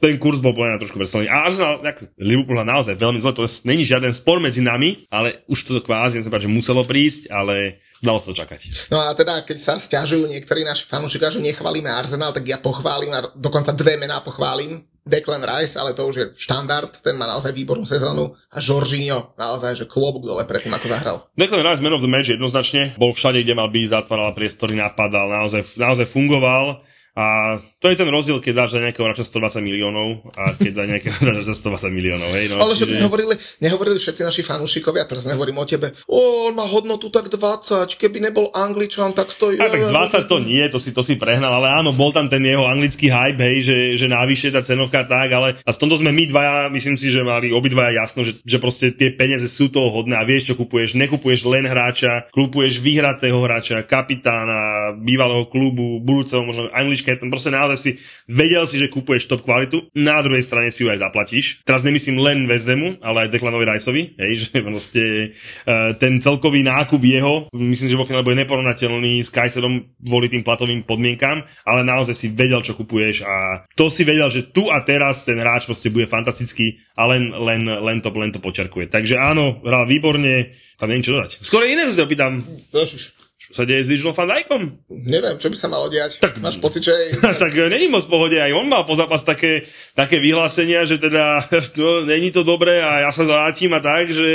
S2: ten kurz bol podľa trošku veselý. A Arsenal, tak Liverpool naozaj veľmi zle, to není žiaden spor medzi nami, ale už to kvázi, nechcem povedať, že muselo prísť, ale Dalo sa čakať.
S1: No a teda, keď sa stiažujú niektorí naši fanúšikovia, že nechválime Arsenal, tak ja pochválim a dokonca dve mená pochválim. Declan Rice, ale to už je štandard, ten má naozaj výbornú sezónu. A Jorginho, naozaj, že klobúk dole pred tým, ako zahral.
S2: Declan Rice, man of the match jednoznačne, bol všade, kde mal byť, zatváral priestory, napadal, naozaj, naozaj fungoval a to je ten rozdiel, keď dáš za nejakého hráča 120 miliónov a keď dá nejakého hráča 120 miliónov. Hej, no,
S1: Ale že by nehovorili, nehovorili všetci naši fanúšikovia, teraz nehovorím o tebe, o, on má hodnotu tak 20, keby nebol Angličan, tak stojí...
S2: A tak 20 to nie, to si, to si prehnal, ale áno, bol tam ten jeho anglický hype, hej, že, že návyššie tá cenovka tak, ale a v tomto sme my dvaja, myslím si, že mali obidvaja jasno, že, že proste tie peniaze sú toho hodné a vieš, čo kupuješ. Nekupuješ len hráča, kupuješ vyhratého hráča, kapitána, bývalého klubu, budúceho možno Anglička Angličke, proste naozaj si vedel si, že kupuješ top kvalitu, na druhej strane si ju aj zaplatíš. Teraz nemyslím len Vezdemu, ale aj Declanovi Riceovi, hej, že proste uh, ten celkový nákup jeho, myslím, že vo finále bude neporovnateľný s Kajserom kvôli tým platovým podmienkam, ale naozaj si vedel, čo kupuješ a to si vedel, že tu a teraz ten hráč proste bude fantastický a len, len, len, to, len to počerkuje. Takže áno, hral výborne, tam nie čo dodať. Skoro iné sa opýtam. Sa deje s Virgilom van Dijkom?
S1: Neviem, čo by sa malo diať. Tak, Máš pocit, že...
S2: tak není moc pohode, aj on mal po zápas také, také vyhlásenia, že teda no, není to dobré a ja sa vrátim a tak, že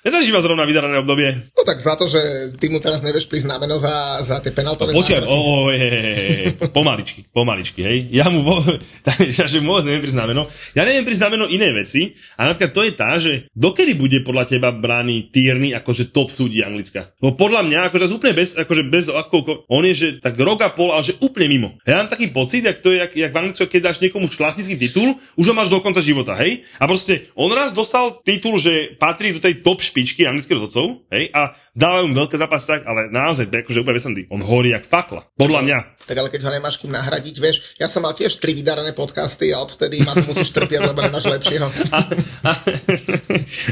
S2: Nezažíva zrovna vydarané obdobie.
S1: No tak za to, že ty mu teraz nevieš prísť znameno za, za tie penaltové
S2: no, Počkaj, o, je, je, je, pomaličky, pomaličky, hej. Ja mu, vo, ja, že môcť neviem prísť znameno. Ja neviem prísť znameno iné veci a napríklad to je tá, že dokedy bude podľa teba brány Tierney akože top súdi Anglicka? No podľa mňa, akože úplne bez, akože bez ako, on je, že tak rok a pol, ale že úplne mimo. Ja mám taký pocit, jak to je, jak, jak v Anglicku, keď dáš niekomu šlachtický titul, už ho máš do konca života, hej? A proste on raz dostal titul, že patrí do tej top špičky anglických rozhodcov, hej, a dávajú mu veľké zápasy tak, ale naozaj, akože úplne vesendý. On horí jak fakla. Podľa mňa.
S1: Tak ale keď ho nemáš kým nahradiť, vieš, ja som mal tiež tri vydarané podcasty a odtedy ma tu musíš trpieť, lebo nemáš lepšieho. A, a,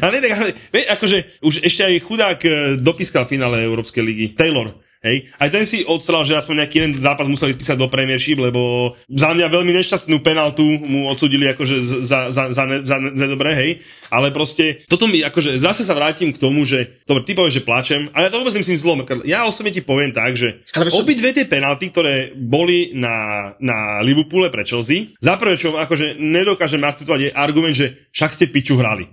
S2: a nie, tak, ale, vie, akože už ešte aj chudák eh, dopískal v finále Európskej ligy. Taylor, Hej. Aj ten si odstral, že aspoň nejaký jeden zápas museli spísať do Premiership, lebo za mňa veľmi nešťastnú penaltu mu odsudili akože za, za, za, ne, za, za dobré, hej. Ale proste, toto mi akože, zase sa vrátim k tomu, že, dobre, ty povieš, že plačem, ale ja to vôbec myslím zlom. Ja osobne ti poviem tak, že obidve tie penalty, ktoré boli na, na Liverpoole pre Chelsea, za prvé, čo akože nedokážem akceptovať, je argument, že však ste piču hrali.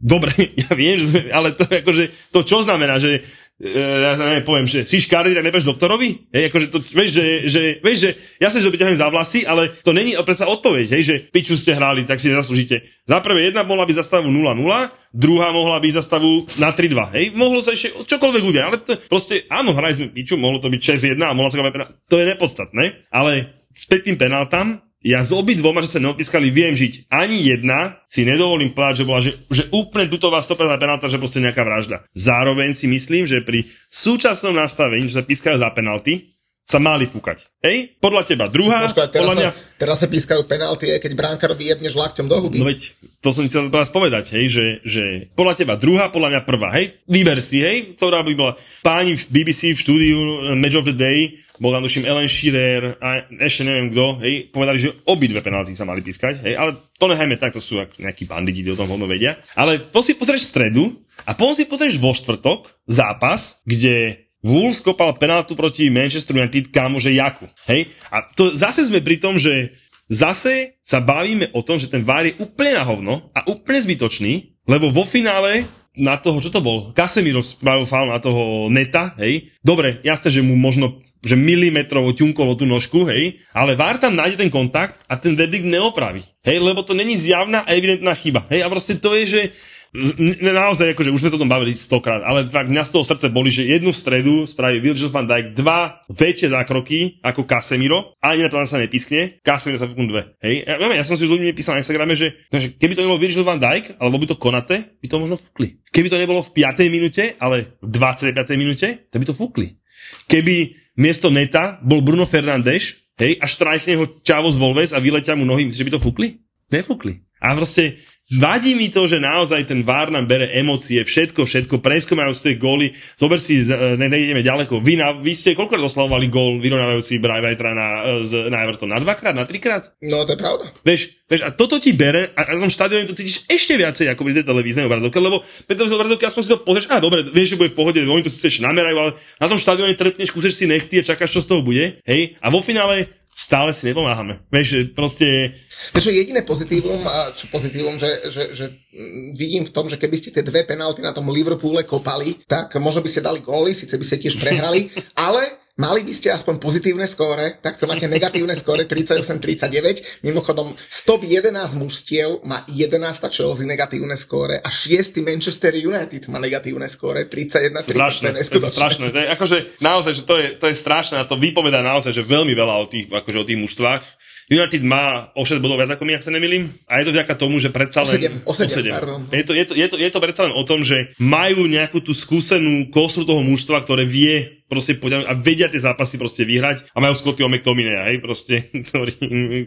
S2: Dobre, ja viem, že sme, ale to, akože, to čo znamená, že ja sa neviem, poviem, že si škaredý, tak nebudeš doktorovi? Hej, akože to, vieš, že, že, vieš, že ja sa že vyťahujem za vlasy, ale to není predsa odpoveď, hej, že piču ste hrali, tak si nezaslúžite. Za prvé jedna mohla byť za stavu 0-0, druhá mohla byť za stavu na 3-2, hej, mohlo sa ešte čokoľvek udiať, ale to, proste, áno, hrali sme piču, mohlo to byť 6-1 a mohla sa to je nepodstatné, ale späť tým penáltam, ja s obidvoma, že sa neodpískali, viem žiť. Ani jedna si nedovolím povedať, že bola že, že úplne dutová 100% penalta, že proste nejaká vražda. Zároveň si myslím, že pri súčasnom nastavení, že sa pískajú za penalty, sa mali fúkať. Hej? Podľa teba druhá,
S1: Počkaj, teraz, podľa mňa... sa, teraz sa pískajú penalty, keď bránkarovi jebneš lakťom do huby.
S2: No veď, to som chcel teraz povedať, hej, že, že podľa teba druhá, podľa mňa prvá, hej? Vyber si, hej, ktorá by bola páni v BBC v štúdiu Match of the Day, bol tam tuším Ellen Shearer a ešte neviem kto, hej, povedali, že obidve penalty sa mali pískať, hej, ale to nechajme tak, to sú nejakí banditi, o tom hodno vedia. Ale po si pozrieš stredu a potom si pozrieš vo štvrtok zápas, kde Wolves kopal penaltu proti Manchester United, kámo, že Jaku. Hej? A to zase sme pri tom, že zase sa bavíme o tom, že ten VAR je úplne na hovno a úplne zbytočný, lebo vo finále na toho, čo to bol? Casemiro spravil faul na toho neta, hej? Dobre, jasne, že mu možno že milimetrovo ťunkolo tú nožku, hej, ale VAR tam nájde ten kontakt a ten verdikt neopraví, hej, lebo to není zjavná a evidentná chyba, hej, a proste to je, že naozaj, akože už sme sa o tom bavili stokrát, ale fakt mňa z toho srdce boli, že jednu stredu spraví Virgil van Dijk dva väčšie zákroky ako Casemiro, ani na sa nepískne, Casemiro sa fúknú dve. Hej, ja, ja, som si s ľuďmi písal na Instagrame, že, no, že keby to nebolo Virgil van Dijk, alebo by to Konate, by to možno fúkli. Keby to nebolo v 5. minúte, ale v 25. minúte, tak by to fúkli. Keby miesto Neta bol Bruno Fernández, hej, a štrajchne ho Čavo z Volves a vyletia mu nohy, myslíš, že by to fúkli? Nefúkli. A proste Vadí mi to, že naozaj ten VAR nám bere emócie, všetko, všetko, preskomajú z tej góly. Zober si, ne, nejdeme ďaleko. Vy, na, vy ste koľko oslavovali gól vyrovnávajúci Brajvajtra na, na Everton? Na dvakrát, na trikrát?
S1: No, to je pravda.
S2: Vieš, vieš, a toto ti bere a na tom štadióne to cítiš ešte viacej ako pri tej televíznej obrazovke, lebo pri tej obrazovke aspoň si to pozrieš, a dobre, vieš, že bude v pohode, oni to si ešte namerajú, ale na tom štadióne trpneš, kúseš si nechty a čakáš, čo z toho bude, hej? A vo finále stále si nepomáhame. Vieš, že proste...
S1: Takže jediné pozitívum, čo pozitívum, že, že, že mm, vidím v tom, že keby ste tie dve penalty na tom Liverpoole kopali, tak možno by ste dali góly, síce by ste tiež prehrali, ale Mali by ste aspoň pozitívne skóre, tak to máte negatívne skóre 38-39. Mimochodom, stop 11 mužstiev má 11 Chelsea negatívne skóre a 6 Manchester United má negatívne skóre 31-30.
S2: Strašné, to je strašné. To je, akože, naozaj, že to je, to je strašné a to vypovedá naozaj, že veľmi veľa o tých, akože o tých mužstvách. United má o 6 bodov viac ako my, ak sa nemýlim. A je to vďaka tomu, že predsa len...
S1: O 7, o 7, o 7. pardon.
S2: Je to, je, to, je, to, je to predsa len o tom, že majú nejakú tú skúsenú kostru toho mužstva, ktoré vie proste poďať a vedia tie zápasy proste vyhrať a majú Scotty McTominay, hej, proste, ktorý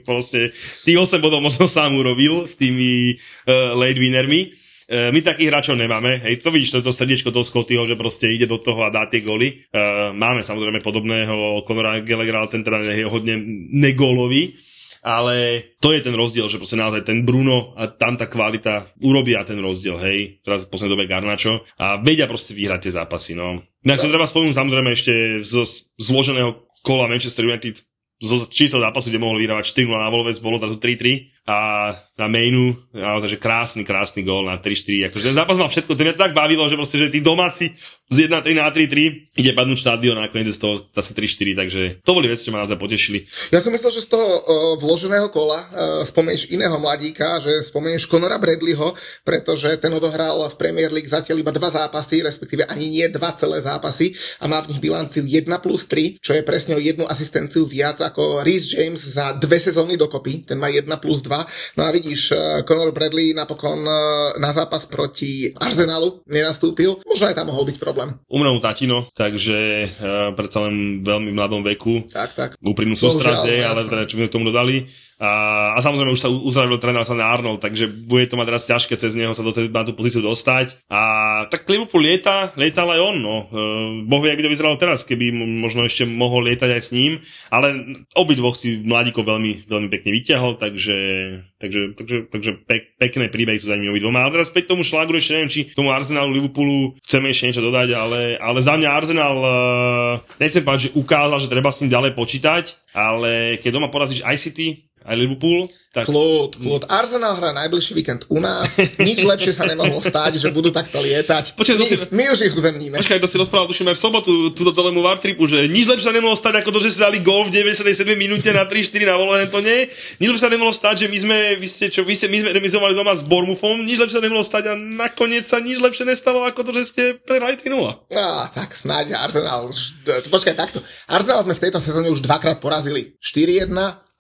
S2: proste tých 8 bodov možno sám urobil v tými uh, late winnermi. Uh, my takých hráčov nemáme, hej, to vidíš, to, to srdiečko toho Scottyho, že proste ide do toho a dá tie goly. Uh, máme samozrejme podobného Conora Gallaghera, ale ten teda je hodne nególový ale to je ten rozdiel, že proste naozaj ten Bruno a tam tá kvalita urobia ten rozdiel, hej, teraz v poslednej dobe Garnačo a vedia proste vyhrať tie zápasy, no. Inak to treba spomenúť samozrejme ešte z zloženého kola Manchester United zo čísel zápasu, kde mohol vyhrávať 4 na Wolves, bolo zrazu 3-3 a na mainu, naozaj, že krásny, krásny gól na 3-4. Akože ten zápas mal všetko, to mňa tak bavilo, že proste, že tí domáci z 1-3 na 3-3 ide padnúť štadión a nakoniec z toho zase 3-4, takže to boli veci, čo ma naozaj potešili.
S1: Ja som myslel, že z toho uh, vloženého kola uh, spomenieš iného mladíka, že spomenieš Conora Bradleyho, pretože ten odohral v Premier League zatiaľ iba dva zápasy, respektíve ani nie dva celé zápasy a má v nich bilanciu 1 plus 3, čo je presne o jednu asistenciu viac ako Rhys James za dve sezóny dokopy, ten má 1 plus 2 2. No a vidíš, eh, Conor Bradley napokon eh, na zápas proti Arsenalu nenastúpil. Možno aj tam mohol byť problém.
S2: Umrel tatino, takže uh, predsa len veľmi mladom veku.
S1: Tak, tak.
S2: Úprimnú sústrasť, ale teda, čo by tomu dodali. A, a samozrejme už sa uzdravil tréner sa na Arnold, takže bude to mať teraz ťažké cez neho sa dostať, na tú pozíciu dostať. A tak Liverpool lieta, lietal aj on, no. E, boh vie, by to vyzeralo teraz, keby možno ešte mohol lietať aj s ním, ale obidvoch si mladíkov veľmi, veľmi pekne vyťahol, takže, takže, takže, takže pek, pekné príbehy sú za nimi obidvoma. Ale teraz späť tomu šlágru ešte neviem, či tomu Arsenalu Liverpoolu chceme ešte niečo dodať, ale, ale za mňa Arsenal, uh, nechcem povedať, že ukázal, že treba s ním ďalej počítať, ale keď doma porazíš ICT, aj Liverpool.
S1: Tak... Kľud, kľud. Arsenal hrá najbližší víkend u nás. Nič lepšie sa nemohlo stať, že budú takto lietať. Počkej, my, si... my už ich uzemníme.
S2: Počkaj, to si rozprával, tuším aj v sobotu, túto celému Vartripu, že nič lepšie sa nemohlo stať, ako to, že si dali gol v 97 minúte na 3-4 na Wolverhamptone. Nič lepšie sa nemohlo stať, že my sme, vy ste, čo, vy ste, my sme remizovali doma s Bormufom. Nič lepšie sa nemohlo stať a nakoniec sa nič lepšie nestalo, ako to, že ste prehrali 3-0.
S1: Á, tak snáď Arsenal. Počkaj, takto. Arsenal sme v tejto sezóne už dvakrát porazili. 4-1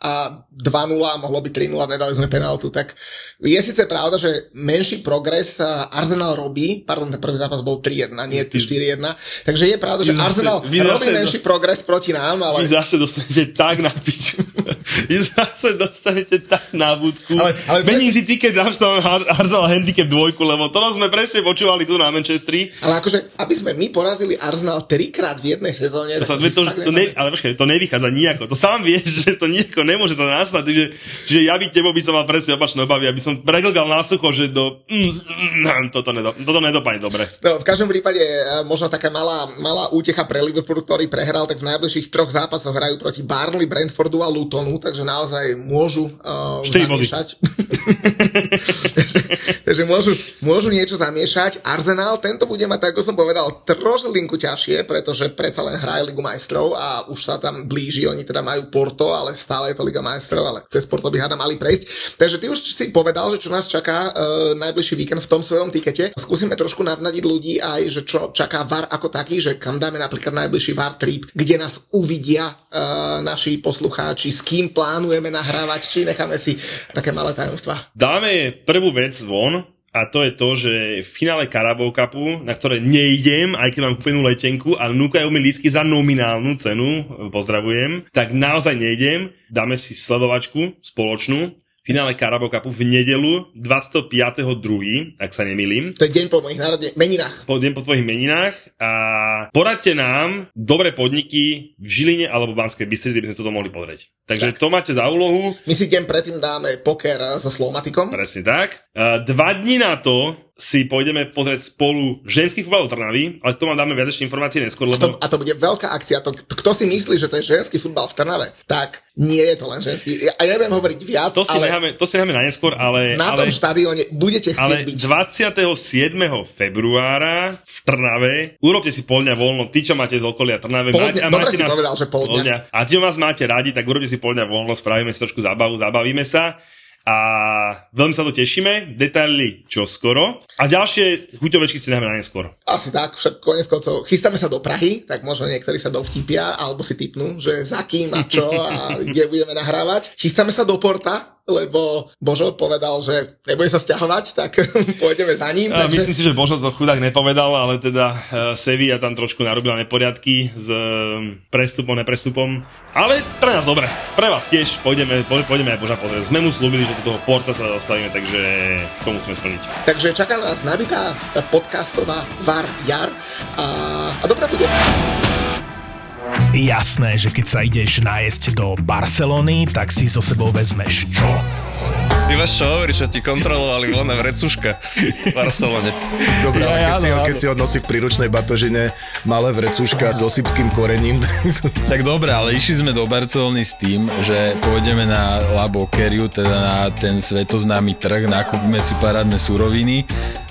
S1: a 2-0 a mohlo byť 3-0, nedali sme penaltu, tak je síce pravda, že menší progres Arsenal robí, pardon, ten prvý zápas bol 3-1, nie 4-1, takže je pravda, že vy Arsenal robí zase, menší progres proti nám, ale...
S2: Vy zase dostanete tak na piču. vy zase dostanete tak na budku. Ale, ale Mením si keď dáš tam Arsenal handicap dvojku, lebo to sme presne počúvali tu na Manchesteri.
S1: Ale akože, aby sme my porazili Arsenal trikrát v jednej sezóne,
S2: to sa, to, to, to ne, ale počkaj, to nevychádza nejako. To sám vieš, že to nejako nemôže sa nastať. Čiže, čiže ja by tebo by som mal presne opačné obavy, aby som preglgal na sucho, že do... Mm, mm, toto, nedo, toto nedopadne dobre.
S1: No, v každom prípade e, možno taká malá, malá útecha pre Liverpool, ktorý prehral, tak v najbližších troch zápasoch hrajú proti Barnley, Brentfordu a Lutonu, takže naozaj môžu uh, zamiešať. takže, takže môžu, môžu niečo zamiešať. Arsenal tento bude mať, ako som povedal, trošilinku ťažšie, pretože predsa len hraje Ligu majstrov a už sa tam blíži, oni teda majú Porto, ale stále je to Liga majstrov, ale cez Porto by hada mali prejsť. Takže ty už si povedal, že čo nás čaká uh, najbližší víkend v tom svojom tikete. Skúsime trošku navnadiť ľudí aj, že čo čaká VAR ako taký, že kam dáme napríklad najbližší VAR trip, kde nás uvidia uh, naši poslucháči, s kým plánujeme nahrávať, či necháme si také malé tajomstvá.
S2: Dáme prvú vec von, a to je to, že v finále Carabao Cupu, na ktoré nejdem, aj keď mám kúpenú letenku a núkajú mi lístky za nominálnu cenu, pozdravujem, tak naozaj nejdem, dáme si sledovačku spoločnú, finále Carabao Cupu v nedelu 25.2., ak sa nemýlim.
S1: To je deň po mojich narodne, meninách.
S2: Po deň po tvojich meninách a poradte nám dobré podniky v Žiline alebo Banskej Bystrici, aby sme toto mohli pozrieť. Takže tak. to máte za úlohu.
S1: My si deň predtým dáme poker so Slovmatikom.
S2: Presne tak. Dva dní na to si pôjdeme pozrieť spolu ženský futbal Trnavy, ale to vám dáme viac informácie neskôr. Lebo...
S1: A, to, a to bude veľká akcia. To, kto si myslí, že to je ženský futbal v Trnave, tak nie je to len ženský. Ja, ja neviem hovoriť viac,
S2: to si
S1: ale...
S2: Necháme, to si necháme na neskôr, ale...
S1: Na
S2: ale,
S1: tom štadióne budete chcieť
S2: ale
S1: byť.
S2: 27. februára v Trnave, urobte si pol dňa voľno, tí, čo máte z okolia Trnave,
S1: Pol
S2: máte,
S1: dňa,
S2: a
S1: dobre
S2: máte
S1: si
S2: nás,
S1: povedal, že pol dňa.
S2: A tí, vás máte radi, tak urobte si pol dňa voľno, spravíme si trošku zábavu, zabavíme sa a veľmi sa to tešíme, detaily čo skoro. A ďalšie chuťovečky si dáme na neskôr.
S1: Asi tak, však konec koncov chystáme sa do Prahy, tak možno niektorí sa dovtipia, alebo si typnú, že za kým a čo a kde budeme nahrávať. Chystáme sa do Porta, lebo Božo povedal, že nebude sa stiahovať, tak pôjdeme za ním.
S2: Takže... Myslím si, že Božo to chudák nepovedal, ale teda uh, Sevilla tam trošku narobila neporiadky s uh, prestupom, neprestupom. Ale pre nás dobre, pre vás tiež pôjdeme, pôjdeme aj Boža pozrieť. Sme mu slúbili, že do toho porta sa dostavíme, takže to musíme splniť.
S1: Takže čaká nás nabitá podcastová VAR jar a, a dobrá bude.
S3: Jasné, že keď sa ideš nájsť do Barcelony, tak si so sebou vezmeš čo?
S5: Ty máš čo hovoriť, čo ti kontrolovali voľné vrecuška v Barcelone.
S6: Dobre, ale keď, si keď si ho nosí v príručnej batožine malé vrecuška s osypkým korením.
S7: tak dobre, ale išli sme do Barcelony s tým, že pôjdeme na La Boqueriu, teda na ten svetoznámy trh, nakúpime si parádne suroviny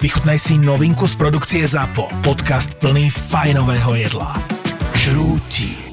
S3: Vychutnaj si novinku z produkcie ZAPO. Podcast plný fajnového jedla. Žrúti.